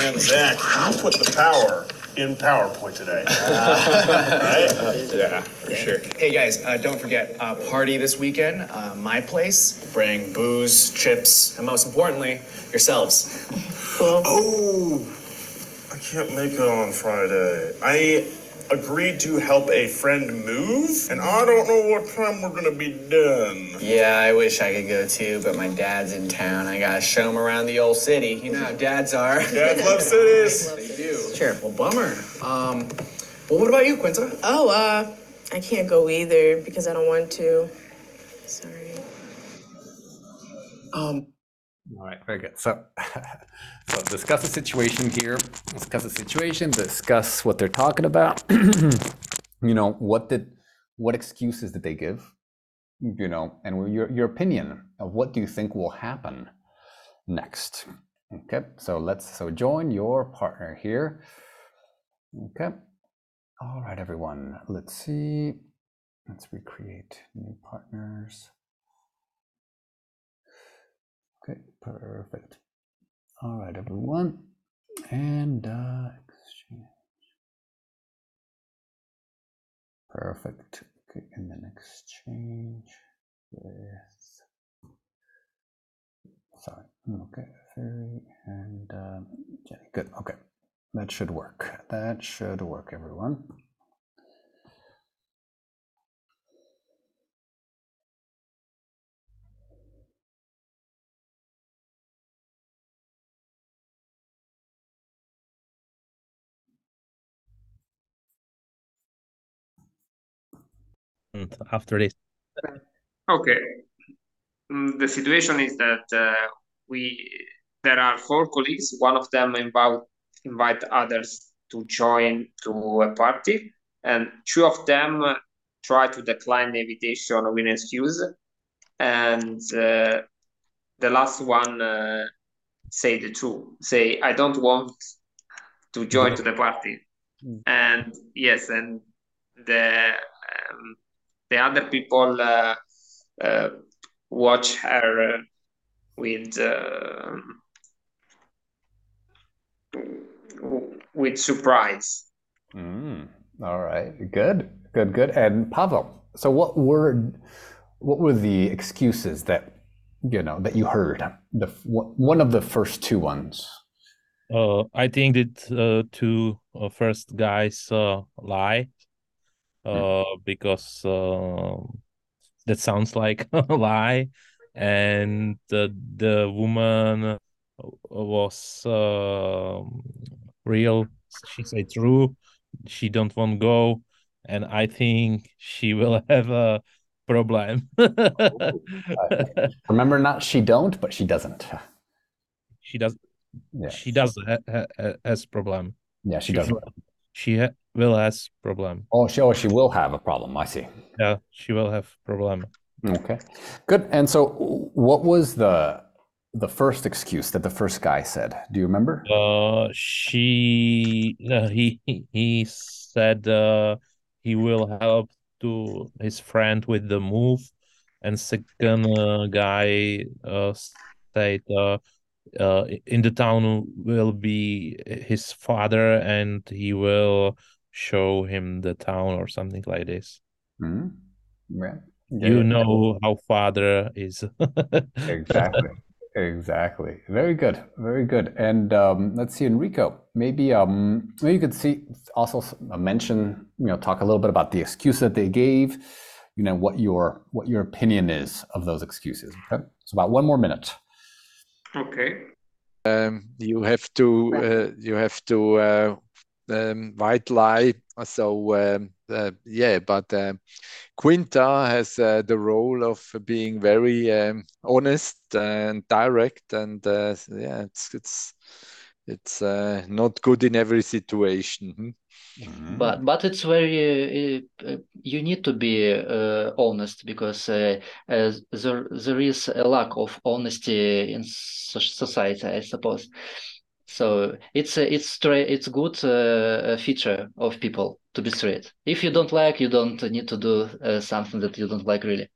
S11: Man, Zach, you put the power in PowerPoint today. right?
S12: Yeah, for sure. Hey guys, uh, don't forget, uh, party this weekend, uh, my place. Bring booze, chips, and most importantly, yourselves.
S11: Oh, I can't make it on Friday. I agreed to help a friend move, and I don't know what time we're gonna be done.
S12: Yeah, I wish I could go too, but my dad's in town. I gotta show him around the old city. You know how dads are.
S11: Dads love cities.
S12: they do. Sure. Well, bummer. Um, well, what about you, Quinta?
S13: Oh, uh, I can't go either because I don't want to. Sorry.
S12: Um,
S1: All right, very good. So, so discuss the situation here. Discuss the situation. Discuss what they're talking about. you know, what did, what excuses did they give? You know, and your your opinion of what do you think will happen next? Okay, so let's so join your partner here. Okay. All right, everyone. Let's see. Let's recreate new partners. Okay, perfect. All right, everyone. And uh, exchange. Perfect. Okay, and then exchange with. Sorry. Okay, Ferry and um, Jenny. Good. Okay, that should work. That should work, everyone.
S4: After this,
S9: Okay. Mm, The situation is that uh, we there are four colleagues. One of them invite invite others to join to a party, and two of them try to decline the invitation with an excuse, and uh, the last one uh, say the truth. Say I don't want to join to the party, and yes, and the um, the other people uh, uh, watch her uh, with uh, with surprise.
S1: Mm, all right, good, good, good. And Pavel, so what were what were the excuses that you know that you heard? The one of the first two ones.
S4: uh, I think that uh, two uh, first guys uh, lie uh, because uh, that sounds like a lie, and the the woman was uh, real. She said true. She don't want go, and I think she will have a problem.
S1: Remember, not she don't, but she doesn't.
S4: she does.
S1: Yeah.
S4: She does ha, ha, ha- has problem.
S1: Yeah, she does.
S4: She ha, will has problem.
S1: Oh, she oh she will have a problem. I see.
S4: Yeah, she will have problem.
S1: Okay, good. And so, what was the the first excuse that the first guy said? Do you remember?
S4: Uh, she uh, he he- he said uh, he will help to his friend with the move, and second uh, guy uh, said uh, uh, in the town will be his father, and he will show him the town or something like this.
S1: Hmm? Yeah.
S4: You
S1: Yeah.
S4: know how father is.
S1: Exactly. Exactly. Very good. Very good. And um, let's see, Enrico. Maybe um, maybe you could see also uh, mention you know talk a little bit about the excuse that they gave. You know what your what your opinion is of those excuses. Okay. So about one more minute.
S9: Okay.
S5: um, you have to uh, you have to uh, um, white lie. So um, uh, yeah, but um, Quinta has uh, the role of being very um, honest and direct, and uh, yeah, it's it's it's uh, not good in every situation. hmm?
S1: Mhm.
S7: But but it's very uh, uh, you need to be uh, honest because uh, uh, there there is a lack of honesty in so- society, I suppose. So it's a, it's straight it's good uh, feature of people to be straight. If you don't like, you don't need to do uh, something that you don't like really.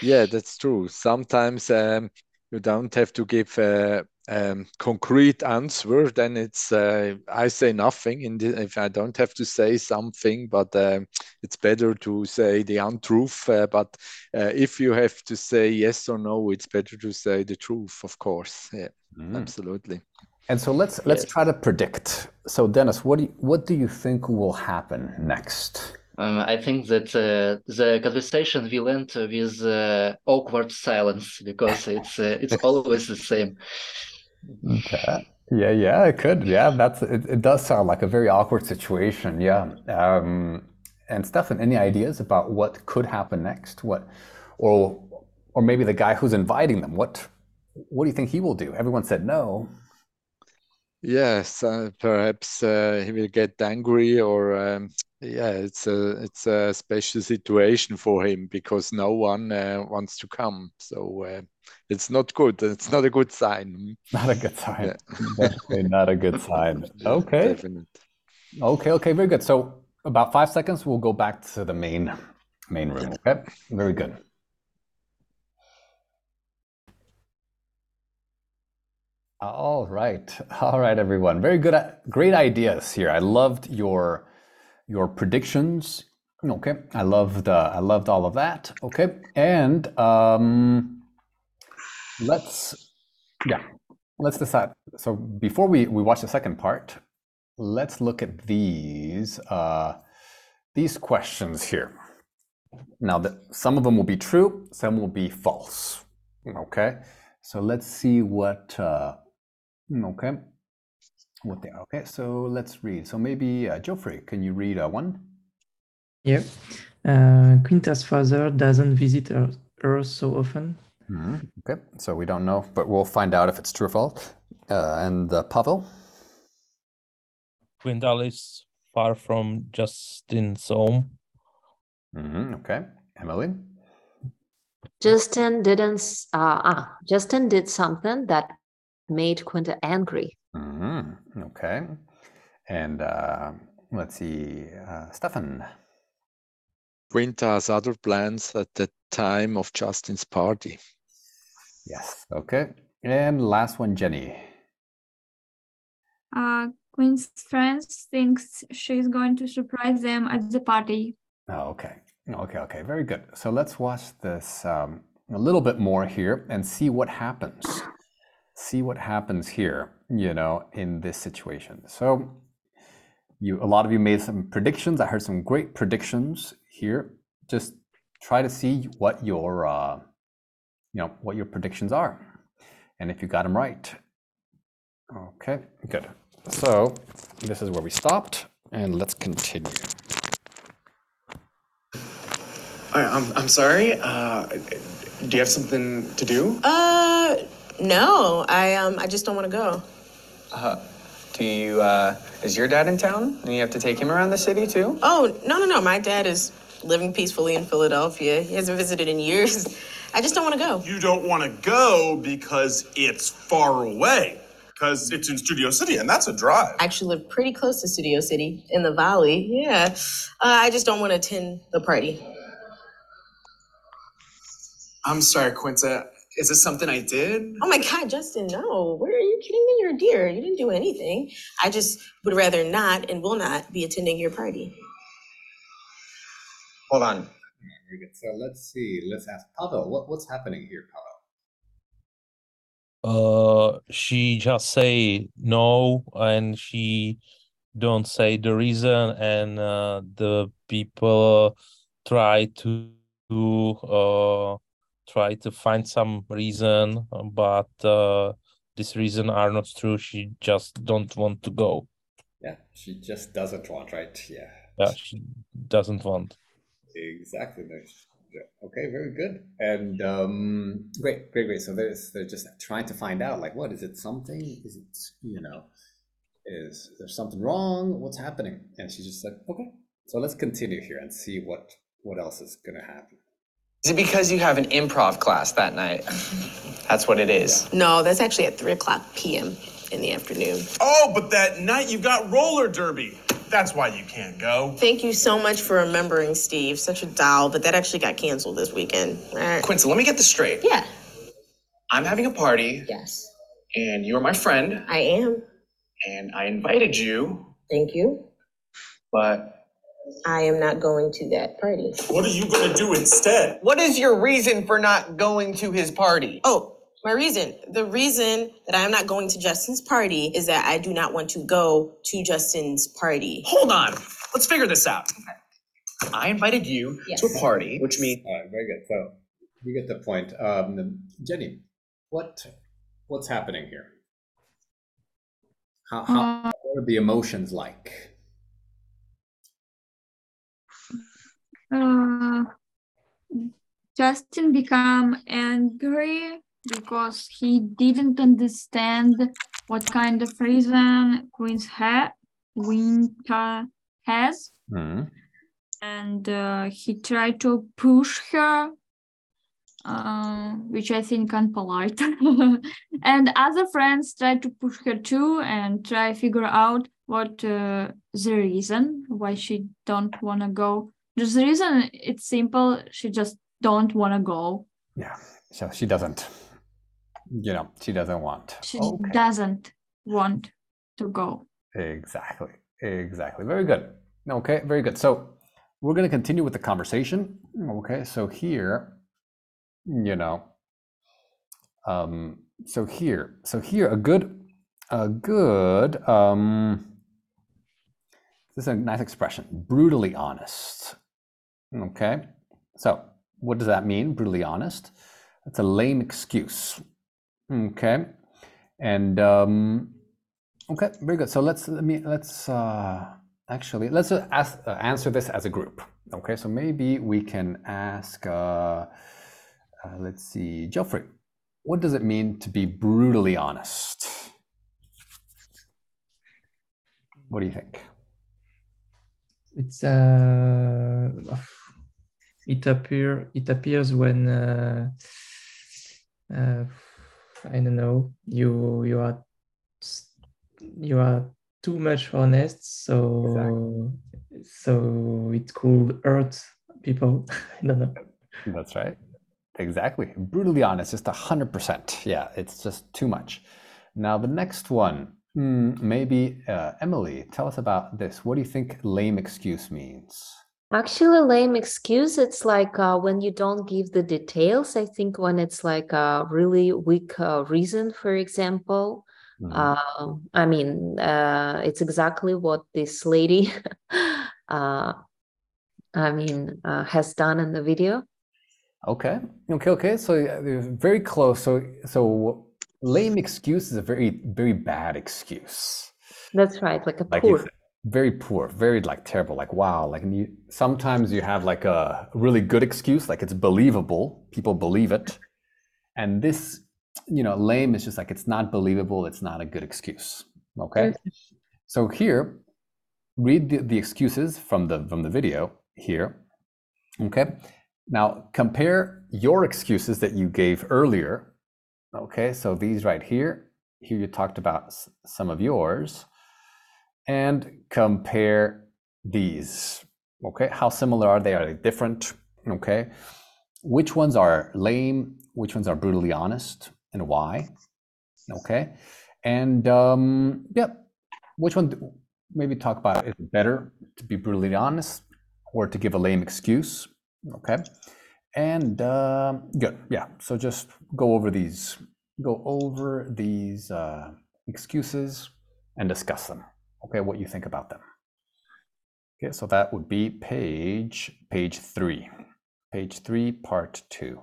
S5: Yeah, that's true. Sometimes um, you don't have to give a um, concrete answer. Then it's uh, I say nothing, and if I don't have to say something, but um, it's better to say the untruth. Uh, but uh, if you have to say yes or no, it's better to say the truth, of course. Yeah,
S1: Mm.
S5: absolutely.
S1: And so let's let's
S7: Yes.
S1: try to predict. So Dennis, what do you, what do you think will happen next?
S7: Um, I think that uh, the conversation will end with uh, awkward silence because it's uh, it's always the same.
S1: Okay. Yeah, yeah, it could. Yeah, that's it, it does sound like a very awkward situation. Yeah. Um, and Stefan, any ideas about what could happen next? What or or maybe the guy who's inviting them, what what do you think he will do? Everyone said no.
S5: Yes, uh, perhaps uh, he will get angry, or um, yeah, it's a it's a special situation for him because no one uh, wants to come. So uh, it's not good. It's not a good sign.
S1: Not a good sign.
S5: Yeah.
S1: Not a good sign. Okay. Okay, okay, very good. So about five seconds, we'll go back to the main main room. Okay, very good. All right, all right, everyone. Very good, great ideas here. I loved your your predictions. Okay, I loved uh, I loved all of that. Okay, and um, let's yeah, let's decide. So before we we watch the second part, let's look at these uh, these questions here. Now, that some of them will be true, some will be false. Okay, so let's see what. Uh, okay, what they are. Okay, so let's read. So maybe uh, Geoffrey, can you read uh, one?
S3: Yeah. Uh, Quinta's father doesn't visit her, her so often.
S1: Mhm, Okay, so we don't know, but we'll find out if it's true or false. Uh, and uh, Pavel.
S4: Quintal is far from Justin's home.
S1: hmm Okay, Emily.
S6: Justin didn't. s- Uh, ah, Justin did something that made Quinta angry.
S1: hmm Okay, and uh, let's see, uh, Stefan.
S5: Quinta has other plans at the time of Justin's party.
S1: Yes. Okay, and last one, Jenny.
S10: Uh, Quinn's friends thinks she's going to surprise them at the party.
S1: Oh, okay. Okay, okay, very good. So let's watch this um, a little bit more here and see what happens. See what happens here, you know, in this situation. So you a lot of you made some predictions. I heard some great predictions here. Just try to see what your uh, you know, what your predictions are. And if you got them right. Okay, good. So this is where we stopped and let's continue.
S12: All right, I'm, I'm sorry. Uh, do you have something to do?
S13: Uh, no, I um, I just don't want to go.
S12: Uh, huh. do you, uh, is your dad in town? And you have to take him around the city too?
S13: Oh no, no, no. My dad is living peacefully in Philadelphia. He hasn't visited in years. I just don't want to go.
S11: You don't want to go because it's far away. Because it's in Studio City, and that's a drive.
S13: I actually live pretty close to Studio City in the Valley. Yeah, uh, I just don't want to attend the party.
S12: I'm sorry, Quinta. Is this something I did?
S13: Oh my God, Justin, no. Where are you kidding me? You're a dear. You didn't do anything. I just would rather not and will not be attending your party.
S12: Hold on.
S1: Very good. So let's see. Let's ask Pavel. What, what's happening here, Pavel?
S4: Uh, she just say no, and she don't say the reason, and uh, the people try to uh try to find some reason, but uh, this reason are not true. She just don't want to go.
S1: Yeah, she just doesn't want, right? Yeah,
S4: Yeah, she doesn't want.
S1: exactly. Yeah. Okay, very good. And um, great, great, great. So there's they're just trying to find out, like, what is it? Something? Is it? You know, Is there something wrong? What's happening? And she's just like, okay, so let's continue here and see what what else is gonna happen.
S14: Is it because you have an improv class that night? That's what it is.
S13: No, that's actually at 3 o'clock p.m. in the afternoon.
S11: Oh, but that night you've got roller derby. That's why you can't go.
S13: Thank you so much for remembering, Steve. Such a doll, but that actually got canceled this weekend. All right.
S14: Quinta, let me get this straight.
S13: Yeah.
S14: I'm having a party,
S13: Yes.
S14: and you're my friend,
S13: I am.
S14: and I invited you,
S13: Thank you.
S14: but
S13: I am not going to that party.
S11: What are you gonna do instead?
S14: what is your reason for not going to his party?
S13: Oh, my reason. The reason that I'm not going to Justin's party is that I do not want to go to Justin's party.
S14: Hold on. Let's figure this out. I invited you
S13: Yes.
S14: to a party, which means
S1: All right, very good. So you get the point. Um, Jenny, what what's happening here? How, how what are the emotions like?
S10: Uh, Justin become angry because he didn't understand what kind of reason Queen's ha Winter has,
S1: Hmm.
S10: and uh, he tried to push her, uh, which I think unpolite. and other friends tried to push her too and try figure out what uh, the reason why she don't wanna go. Just the reason it's simple. She just don't wanna go.
S1: Yeah. So she doesn't. You know, she doesn't want.
S10: She
S1: Okay.
S10: doesn't want to go.
S1: Exactly. Exactly. Very good. Okay, very good. So we're going to continue with the conversation. Okay, so here, you know, um, so here, so here, a good, a good, um, this is a nice expression, brutally honest. Okay, so what does that mean, brutally honest? It's a lame excuse. Okay, and um, Okay, very good. So let's let me let's uh, actually let's ask, uh, answer this as a group. Okay, so maybe we can ask. Uh, uh, let's see, Geoffrey, what does it mean to be brutally honest? What do you think?
S3: It's uh, it appear it appears when uh, uh, I don't know you you are you are too much honest, so so it could hurt people. I don't know.
S1: That's right. Exactly. Brutally honest, just 100%. Yeah, it's just too much. Now, the next one, hmm, maybe uh, Emily, tell us about this. What do you think lame excuse means?
S6: Actually, lame excuse, it's like uh, when you don't give the details. I think when it's like a really weak uh, reason, for example.
S1: Mhm.
S6: Um, I mean, uh, it's exactly what this lady, uh, I mean, uh, has done in the video.
S1: Okay. Okay. Okay. So very close. So so lame excuse is a very very bad excuse.
S6: That's right, like a
S1: Like
S6: poor.
S1: Very poor, very like terrible. Like wow. Like you, sometimes you have like a really good excuse, like it's believable. People believe it, and this, you know, lame is just like it's not believable. It's not a good excuse. Okay. So here, read the, the excuses from the from the video here. Okay. Now compare your excuses that you gave earlier. Okay, so these right here, here you talked about s- some of yours, and compare these. Okay, how similar are they? Are they different? Okay, which ones are lame? Which ones are brutally honest, and why? Okay, and um, yeah, which one? Maybe talk about is it better to be brutally honest or to give a lame excuse? Okay. And um, good. Yeah. So just go over these, go over these uh, excuses and discuss them. Okay. What you think about them. Okay. So that would be page, page three, page three, part two.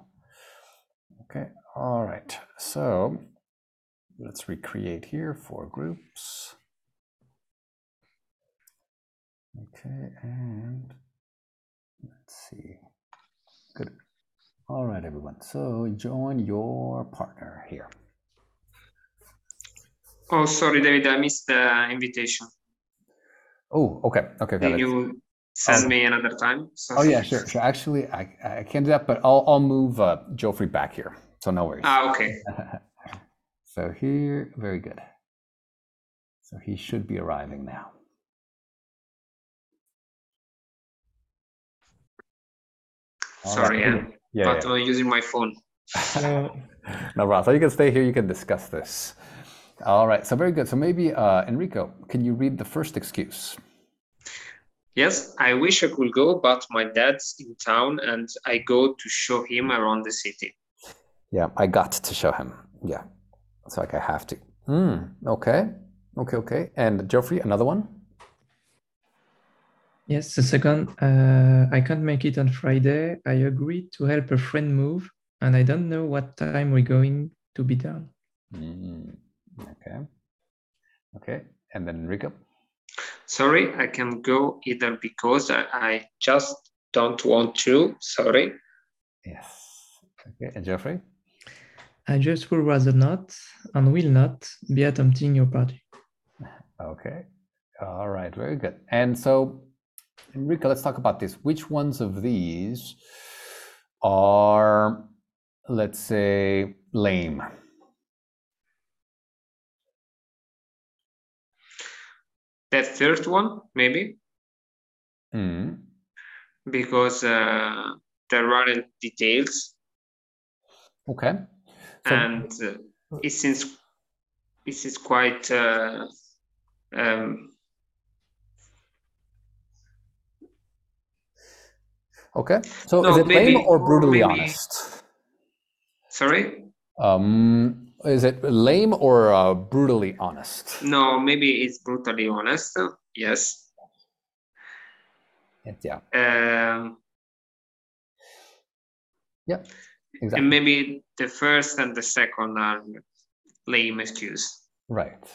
S1: Okay. All right. So let's recreate here for groups. Okay. And let's see. Good. All right, everyone. So join your partner here.
S9: Oh, sorry, David, I missed the invitation.
S1: Oh, okay, okay.
S9: Can you send
S1: Oh.
S9: me another time? So-
S1: Oh yeah, sure, sure. Actually, I I can't do that, but I'll I'll move uh, Geoffrey back here, so no worries.
S9: Ah, okay.
S1: so here, very good. So he should be arriving now. All right.
S9: Sorry, I'm
S1: Yeah,
S9: but
S1: yeah.
S9: uh, using my phone.
S1: No. So you can stay here. You can discuss this. All right. So very good. So maybe uh, Enrico, can you read the first excuse?
S9: Yes, I wish I could go, but my dad's in town and I go to show him around the city.
S1: Yeah, I got to show him. Yeah, it's like I have to. Hmm. Okay. Okay. Okay. And Geoffrey, another one.
S3: Yes, the second, uh, I can't make it on Friday. I agreed to help a friend move, and I don't know what time we're going to be done.
S1: Mm, okay. Okay. And then Enrico.
S9: Sorry, I can go either because I, I just don't want to. Sorry.
S1: Yes. Okay. And Geoffrey.
S3: I just would rather not and will not be attempting your party.
S1: Okay. All right. Very good. And so, Enrico, let's talk about this. Which ones of these are, let's say, lame?
S9: That third one, maybe,
S1: Mm.
S9: because uh, there aren't details
S1: Okay. So-
S9: and uh, it seems it is quite uh, um,
S1: Okay. So
S9: No,
S1: is it
S9: maybe-
S1: lame or brutally
S9: maybe-
S1: honest?
S9: sorry.
S1: Um, is it lame or uh, brutally honest?
S9: No, maybe it's brutally honest. Yes.
S1: Yeah.
S9: Um,
S1: Yeah. Exactly.
S9: and maybe the first and the second are lame excuse.
S1: Right.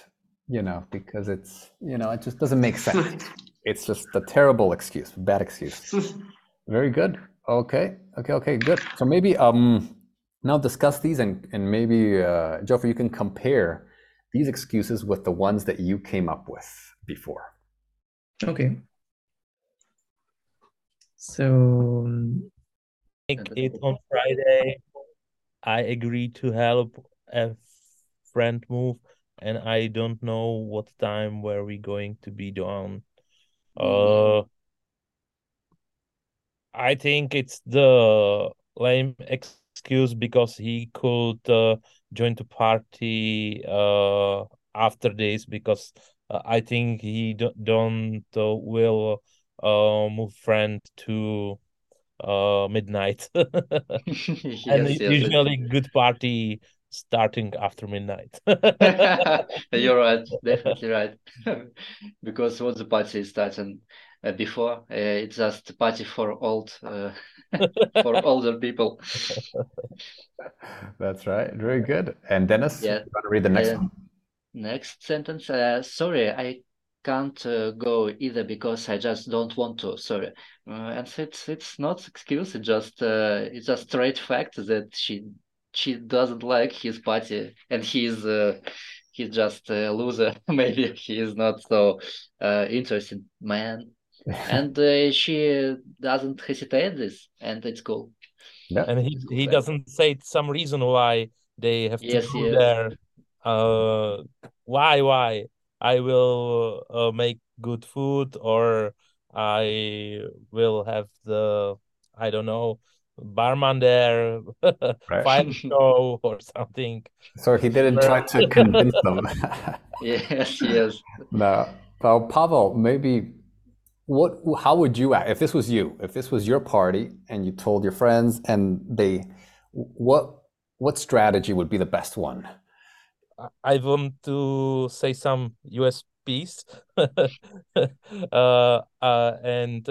S1: You know, because it's, you know, it just doesn't make sense. it's just a terrible excuse, bad excuse. Very good. Okay. Okay. Okay. Good. So maybe um now discuss these and and maybe uh, Geoffrey, you can compare these excuses with the ones that you came up with before.
S3: Okay. So um,
S4: Make it on Friday. I agreed to help a friend move, and I don't know what time where we going to be done. Uh, I think it's the lame excuse because he could uh, join the party uh after this because uh, I think he do don't uh, will uh move friend to uh midnight and
S7: Yes, yes, yes.
S4: usually good party starting after midnight
S7: You're right, definitely right. Because what the party is starting uh, before, uh, it's just a party for old, uh, for older people.
S1: That's right. Very good. And Dennis,
S7: Yeah.
S1: you want to read the next
S7: Uh,
S1: one?
S7: Next sentence. Uh, sorry, I can't uh, go either because I just don't want to. Sorry, uh, and it's it's not excuse. It's just uh, it's a straight fact that she she doesn't like his party, and he's uh, he's just a loser. Maybe he is not so uh, interesting man, and uh, she doesn't hesitate this, and it's cool.
S4: and he he doesn't say some reason why they have to
S7: Yes,
S4: go
S7: yes.
S4: there uh why why I will uh, make good food or I will have the I don't know barman there
S1: Right.
S4: fire show or something
S1: So he didn't try to convince them.
S7: Yes, yes.
S1: No. Well, Pavel, maybe what how would you act if this was you? If this was your party and you told your friends and they what what strategy would be the best one?
S4: I want to say some USPs, uh, uh, and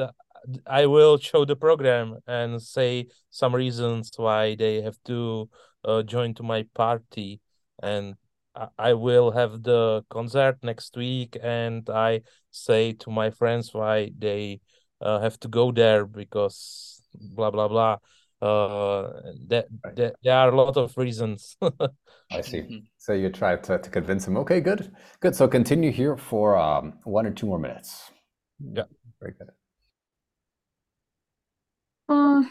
S4: I will show the program and say some reasons why they have to uh, join to my party, and I- I will have the concert next week, and I say to my friends why they uh, have to go there because blah blah blah. uh, that, that there are a lot of reasons.
S1: I see. So you try to, to convince them. Okay, good, good. So continue here for um, one or two more minutes.
S4: Yeah.
S1: Very good.
S10: Uh,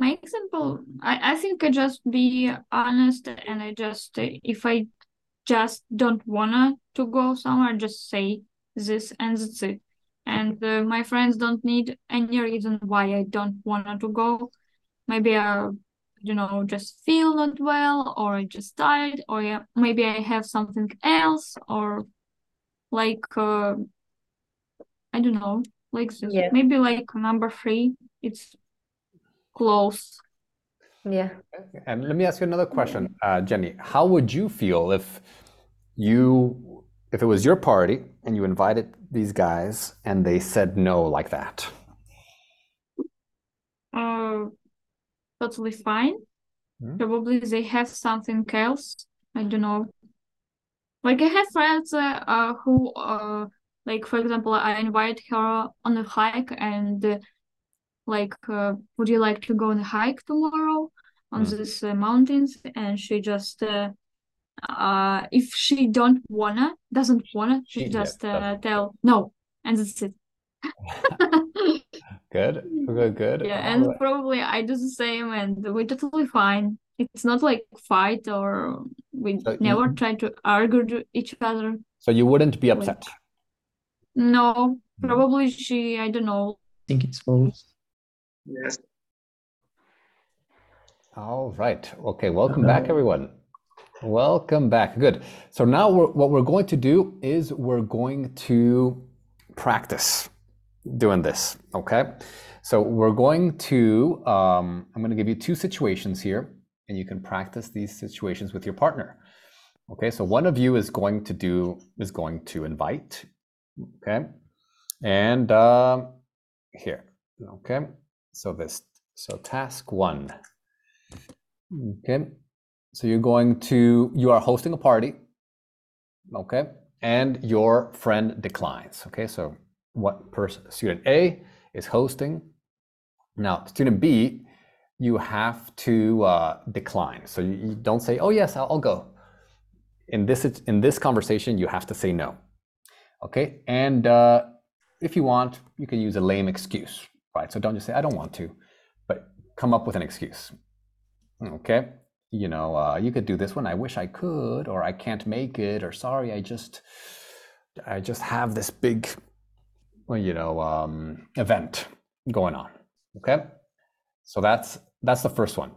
S10: my example, I, I think I just be honest and I just, if I just don't wanna to go somewhere, just say this and that's it. And uh, my friends don't need any reason why I don't wanna to go. Maybe I, you know, just feel not well or I just tired or yeah, maybe I have something else or like, uh, I don't know, like this.
S6: Yeah.
S10: Maybe like number three, it's close.
S6: Yeah.
S1: And let me ask you another question, uh, Jenny. How would you feel if you, if it was your party and you invited these guys and they said no like that?
S10: Uh, totally fine.
S1: Hmm?
S10: Probably they have something else. I don't know. Like I have friends uh, uh, who uh like for example I invite her on a hike and uh, like uh, would you like to go on a hike tomorrow on
S1: Hmm.
S10: these uh, mountains and she just uh, uh if she don't wanna doesn't wanna she
S1: Yeah,
S10: just uh, tell no and that's it.
S1: Good, good, good.
S10: Yeah, and
S1: right.
S10: probably I do the same, and we're totally fine. It's not like fight or we
S1: So you-
S10: never try to argue to each other.
S1: So you wouldn't be
S10: Like-
S1: upset.
S10: No,
S1: Hmm.
S10: probably she, I don't know.
S3: I think it's false.
S9: Yes.
S1: All right. Okay. Welcome back, everyone. Welcome back. Good. So now we're, what we're going to do is we're going to practice doing this. Okay. So we're going to, um, I'm going to give you two situations here, and you can practice these situations with your partner. Okay. So one of you is going to do, is going to invite. Okay. And um, here. Okay. So this, so task one. Okay. So you're going to, you are hosting a party. Okay. And your friend declines. Okay. So what person, student A is hosting. Now, student B, you have to uh, decline. So you, you don't say, oh, yes, I'll, I'll go. In this, in this conversation, you have to say no. Okay. And uh, if you want, you can use a lame excuse, right? So don't just say, I don't want to, but come up with an excuse. Okay. You know, uh, you could do this one. I wish I could, or I can't make it, or sorry, I just, I just have this big, well, you know, um, event going on. Okay. So that's that's the first one.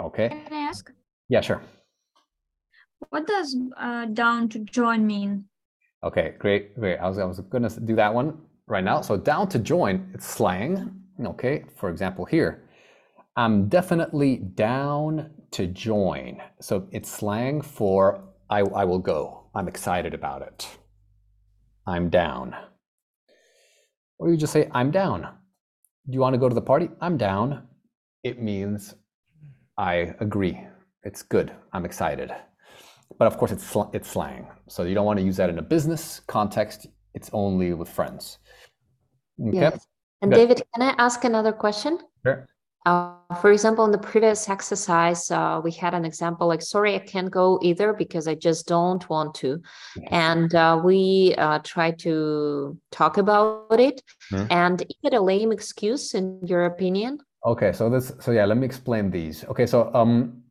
S1: Okay.
S10: Can I ask,
S1: Yeah, sure.
S10: what does uh, down to join mean?
S1: Okay, great, great. I was, I was gonna do that one right now. So down to join, it's slang. Okay, for example, here, I'm definitely down to join. So it's slang for I, I will go. I'm excited about it. I'm down. Or you just say, I'm down. Do you want to go to the party? I'm down. It means I agree. It's good. I'm excited. But of course, it's sl- it's slang, so you don't want to use that in a business context. It's only with friends. Okay.
S6: Yes. And
S1: Good.
S6: David, can I ask another question?
S1: Sure.
S6: Uh, for example, in the previous exercise, uh, we had an example like, sorry, I can't go either because I just don't want to. And uh, we uh, try to talk about it.
S1: Mhm.
S6: And is it a lame excuse, in your opinion?
S1: Okay. So this. So yeah, let me explain these. Okay. So um,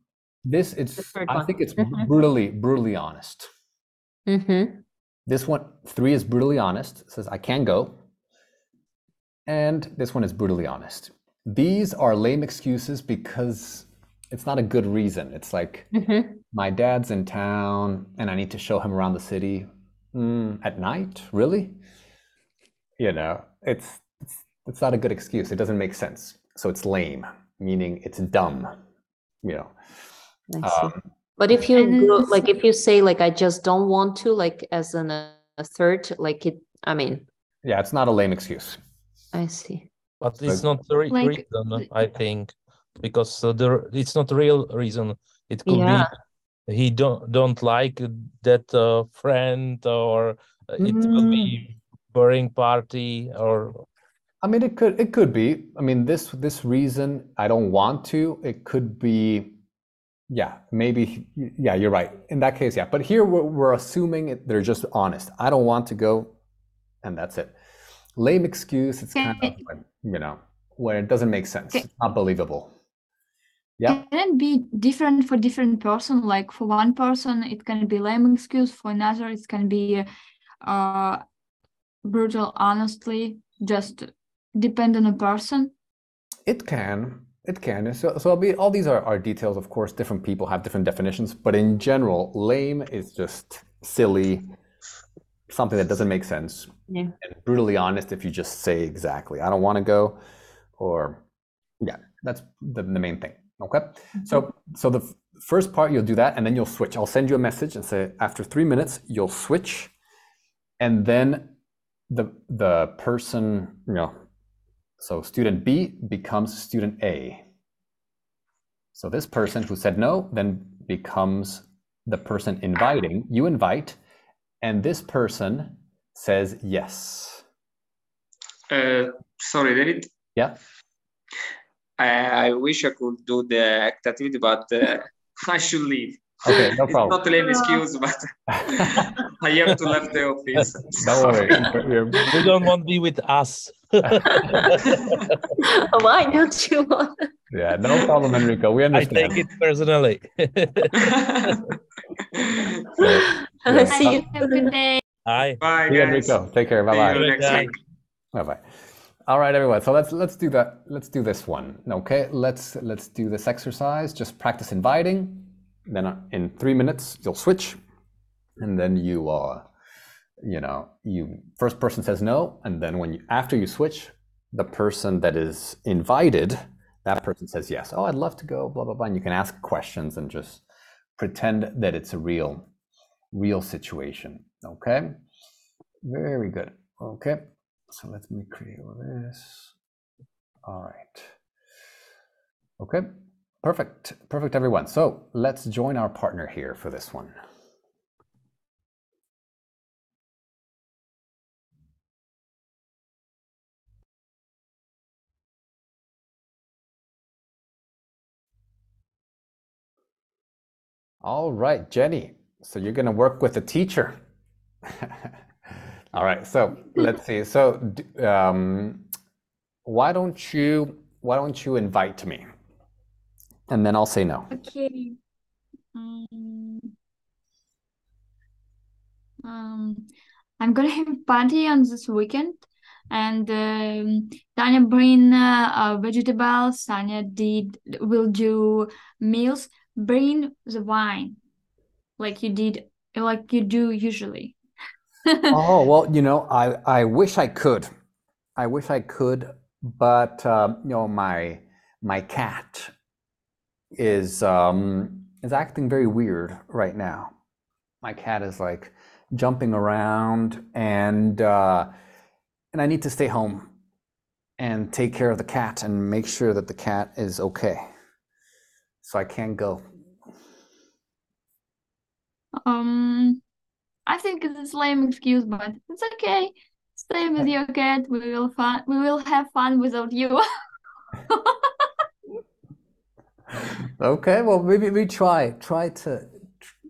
S1: this it's. I think it's
S6: Mhm.
S1: brutally brutally honest.
S6: Mm-hmm.
S1: This one three is brutally honest. It says I can go. And this one is brutally honest. These are lame excuses because it's not a good reason. It's like
S6: Mm-hmm.
S1: my dad's in town and I need to show him around the city mm, at night. Really? You know, it's, it's it's not a good excuse. It doesn't make sense. So it's lame, meaning it's dumb. You know.
S6: I see.
S1: Um,
S6: But if you
S10: And
S6: go,
S10: this-
S6: like, if you say, like, I just don't want to, like, as an, a third, like it, I mean,
S1: yeah, it's not a lame excuse.
S6: I see.
S4: But it's not the re-
S10: Like,
S4: reason, I think, because uh, the it's not real reason. It could
S6: Yeah.
S4: be he don't don't like that uh, friend, or uh, it will
S6: Mm.
S4: be boring party, or
S1: I mean, it could it could be. I mean, this this reason I don't want to. It could be, yeah, maybe. Yeah, you're right. In that case, yeah. But here we're, we're assuming it, they're just honest. I don't want to go, and that's it. Lame excuse. It's kind of you know where it doesn't make sense. It's not believable. Yeah.
S10: Can it be different for different person? Like for one person, it can be lame excuse. For another, it can be uh, brutal, honestly. Just depend on a person.
S1: It can. It can. So, so I'll be, all these are, are details, of course. Different people have different definitions, but in general, lame is just silly, something that doesn't make sense.
S6: Yeah.
S1: And brutally honest if you just say exactly, I don't want to go, or yeah, that's the, the main thing. Okay. Mm-hmm. So, so the f- first part you'll do that, and then you'll switch. I'll send you a message and say after three minutes you'll switch, and then the the person, you know, so student B becomes student A. So this person who said no then becomes the person inviting. You invite, and this person says yes.
S9: Uh, sorry, David.
S1: Yeah.
S9: I, I wish I could do the activity, but uh, I should leave.
S1: Okay, no
S9: It's
S1: problem.
S9: not a lame excuse, but I have to leave the office.
S1: Don't worry. You're-
S4: don't want to be with us.
S6: Why don't you want?
S1: yeah, no problem, Enrico. We understand.
S4: I
S1: understand.
S4: take it personally.
S1: Yeah.
S6: See you.
S10: Have a good day.
S4: Hi.
S9: Bye,
S1: See
S9: guys.
S1: Enrico. Take care. Bye
S9: See
S1: bye.
S9: you next
S4: Bye.
S9: week.
S1: Bye bye. All right, everyone. So let's let's do that. Let's do this one. Okay. Let's let's do this exercise. Just practice inviting. Then uh, in three minutes you'll switch, and then you uh, you know, you first person says no, and then when you after you switch, the person that is invited, that person says yes. Oh, I'd love to go. Blah blah blah. And you can ask questions and just pretend that it's a real real situation. Okay. Very good. Okay. So let me create this. All right. Okay. Perfect. Perfect, everyone. So let's join our partner here for this one. All right, Jenny. So you're going to work with a teacher. All right. So let's see. So um, why don't you why don't you invite me, and then I'll say no.
S10: Okay. Um, um, I'm gonna have a party on this weekend, and um, Tanya bring uh, uh, vegetables. Tanya did will do meals. Bring the wine, like you did, like you do usually.
S1: Oh, well, you know, I, I wish I could. I wish I could, but um, you know, my my cat is um is acting very weird right now. My cat is like jumping around and uh and I need to stay home and take care of the cat and make sure that the cat is okay. So I can't go.
S10: Um, I think it's a lame excuse, but it's okay. Stay with your cat. We will fun. We will have fun without you.
S1: Okay, well, maybe we try try to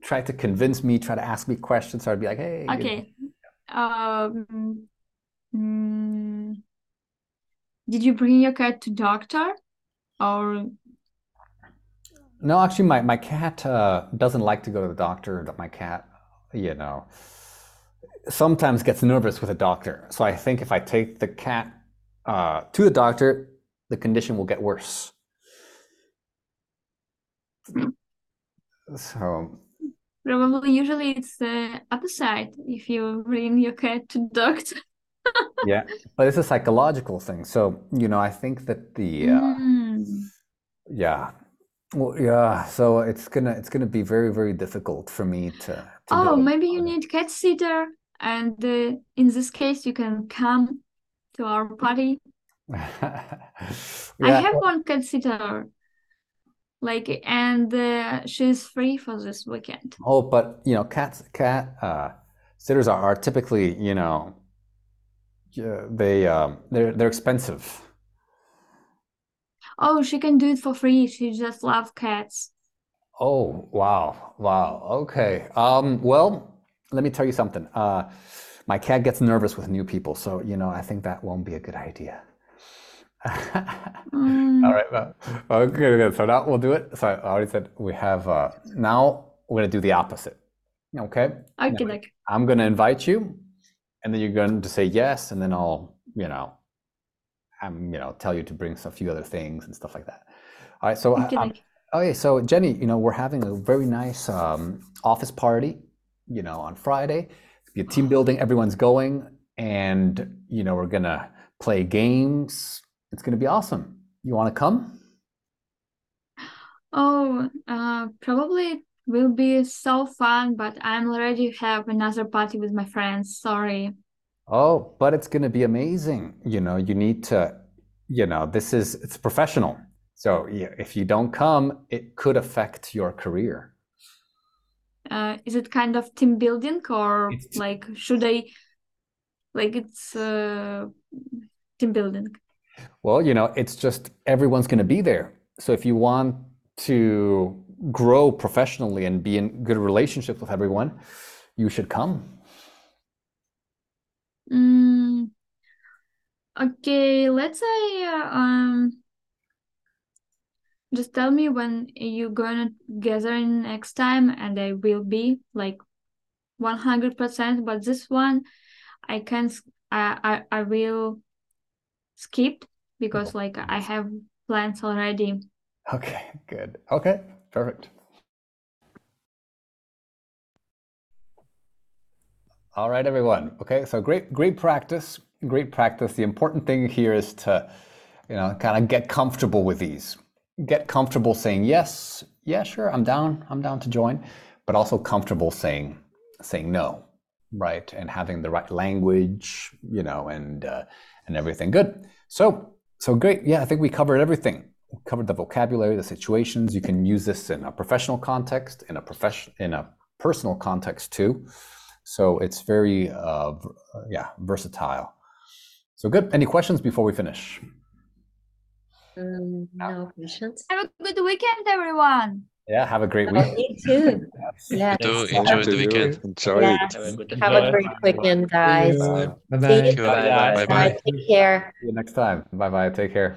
S1: try to convince me, try to ask me questions. So I'd be like, hey.
S10: Okay. Um, mm, did you bring your cat to doctor or
S1: No, actually, my my cat uh, doesn't like to go to the doctor. My cat, you know, sometimes gets nervous with a doctor. So I think if I take the cat uh, to the doctor, the condition will get worse. So
S10: probably usually it's the opposite if you bring your cat to doctor.
S1: yeah, but it's a psychological thing. So you know, I think that the uh,
S10: Mm.
S1: yeah, well, yeah. So it's gonna it's gonna be very very difficult for me to to
S10: Oh, maybe you need cat sitter, and uh, in this case, you can come to our party. I have one cat sitter, like, and uh, she's free for this weekend.
S1: Oh, but you know, cats, cat uh, sitters are, are typically, you know, yeah, they um, they're they're expensive.
S10: Oh, she can do it for free. She just loves cats.
S1: Oh, wow. Wow. Okay. Um, well, let me tell you something. Uh, my cat gets nervous with new people, so you know, I think that won't be a good idea.
S10: Mm,
S1: All right. well, Okay, good. So now we'll do it. So I already said we have uh now we're gonna do the opposite. Okay?
S10: okay,
S1: Now,
S10: like
S1: I'm gonna invite you, and then you're going to say yes, and then I'll, you know, I'm, you know, tell you to bring a few other things and stuff like that. All right, so
S10: okay,
S1: um, Okay, so Jenny, you know, we're having a very nice um, office party, you know, on Friday. It's a team building, everyone's going, and you know, we're gonna play games. It's gonna be awesome. You want to come?
S10: oh, uh, probably it will be so fun, but I'm already have another party with my friends. Sorry.
S1: Oh, but it's gonna be amazing. You know, you need to, you know, this is it's professional. So if you don't come, it could affect your career.
S10: Uh, is it kind of team building or
S1: It's
S10: like should I like it's uh team building?
S1: Well, you know, it's just everyone's going to be there. So if you want to grow professionally and be in good relationships with everyone, you should come.
S10: Mm, okay, let's say uh, um just tell me when you're gonna gather in next time and I will be like 100%, but this one I can i i will skip because like I have plans already.
S1: Okay, good. Okay, perfect. All right, everyone. Okay, so great, great practice. Great practice. The important thing here is to, you know, kind of get comfortable with these. Get comfortable saying yes, yeah, sure, I'm down, I'm down to join, but also comfortable saying saying no, right? And having the right language, you know, and uh, and everything. Good. So so great. Yeah, I think we covered everything. We covered the vocabulary, the situations. You can use this in a professional context, in a profession, in a personal context too. So it's very, uh, uh, yeah, versatile. So good. Any questions before we finish?
S6: Mm, no questions.
S10: Have a good weekend, everyone.
S1: Yeah. Have a great
S6: Oh,
S1: week.
S6: you too.
S8: You
S6: Yes.
S8: too. Enjoy the weekend.
S5: Enjoy
S6: Yes.
S5: it.
S7: Have a good
S6: Have a great weekend, guys.
S3: Bye
S6: See
S3: bye.
S6: you.
S8: Thank you.
S4: Bye.
S8: Bye
S6: Bye.
S8: bye.
S6: Take care.
S1: See you next time. Bye bye. Take care.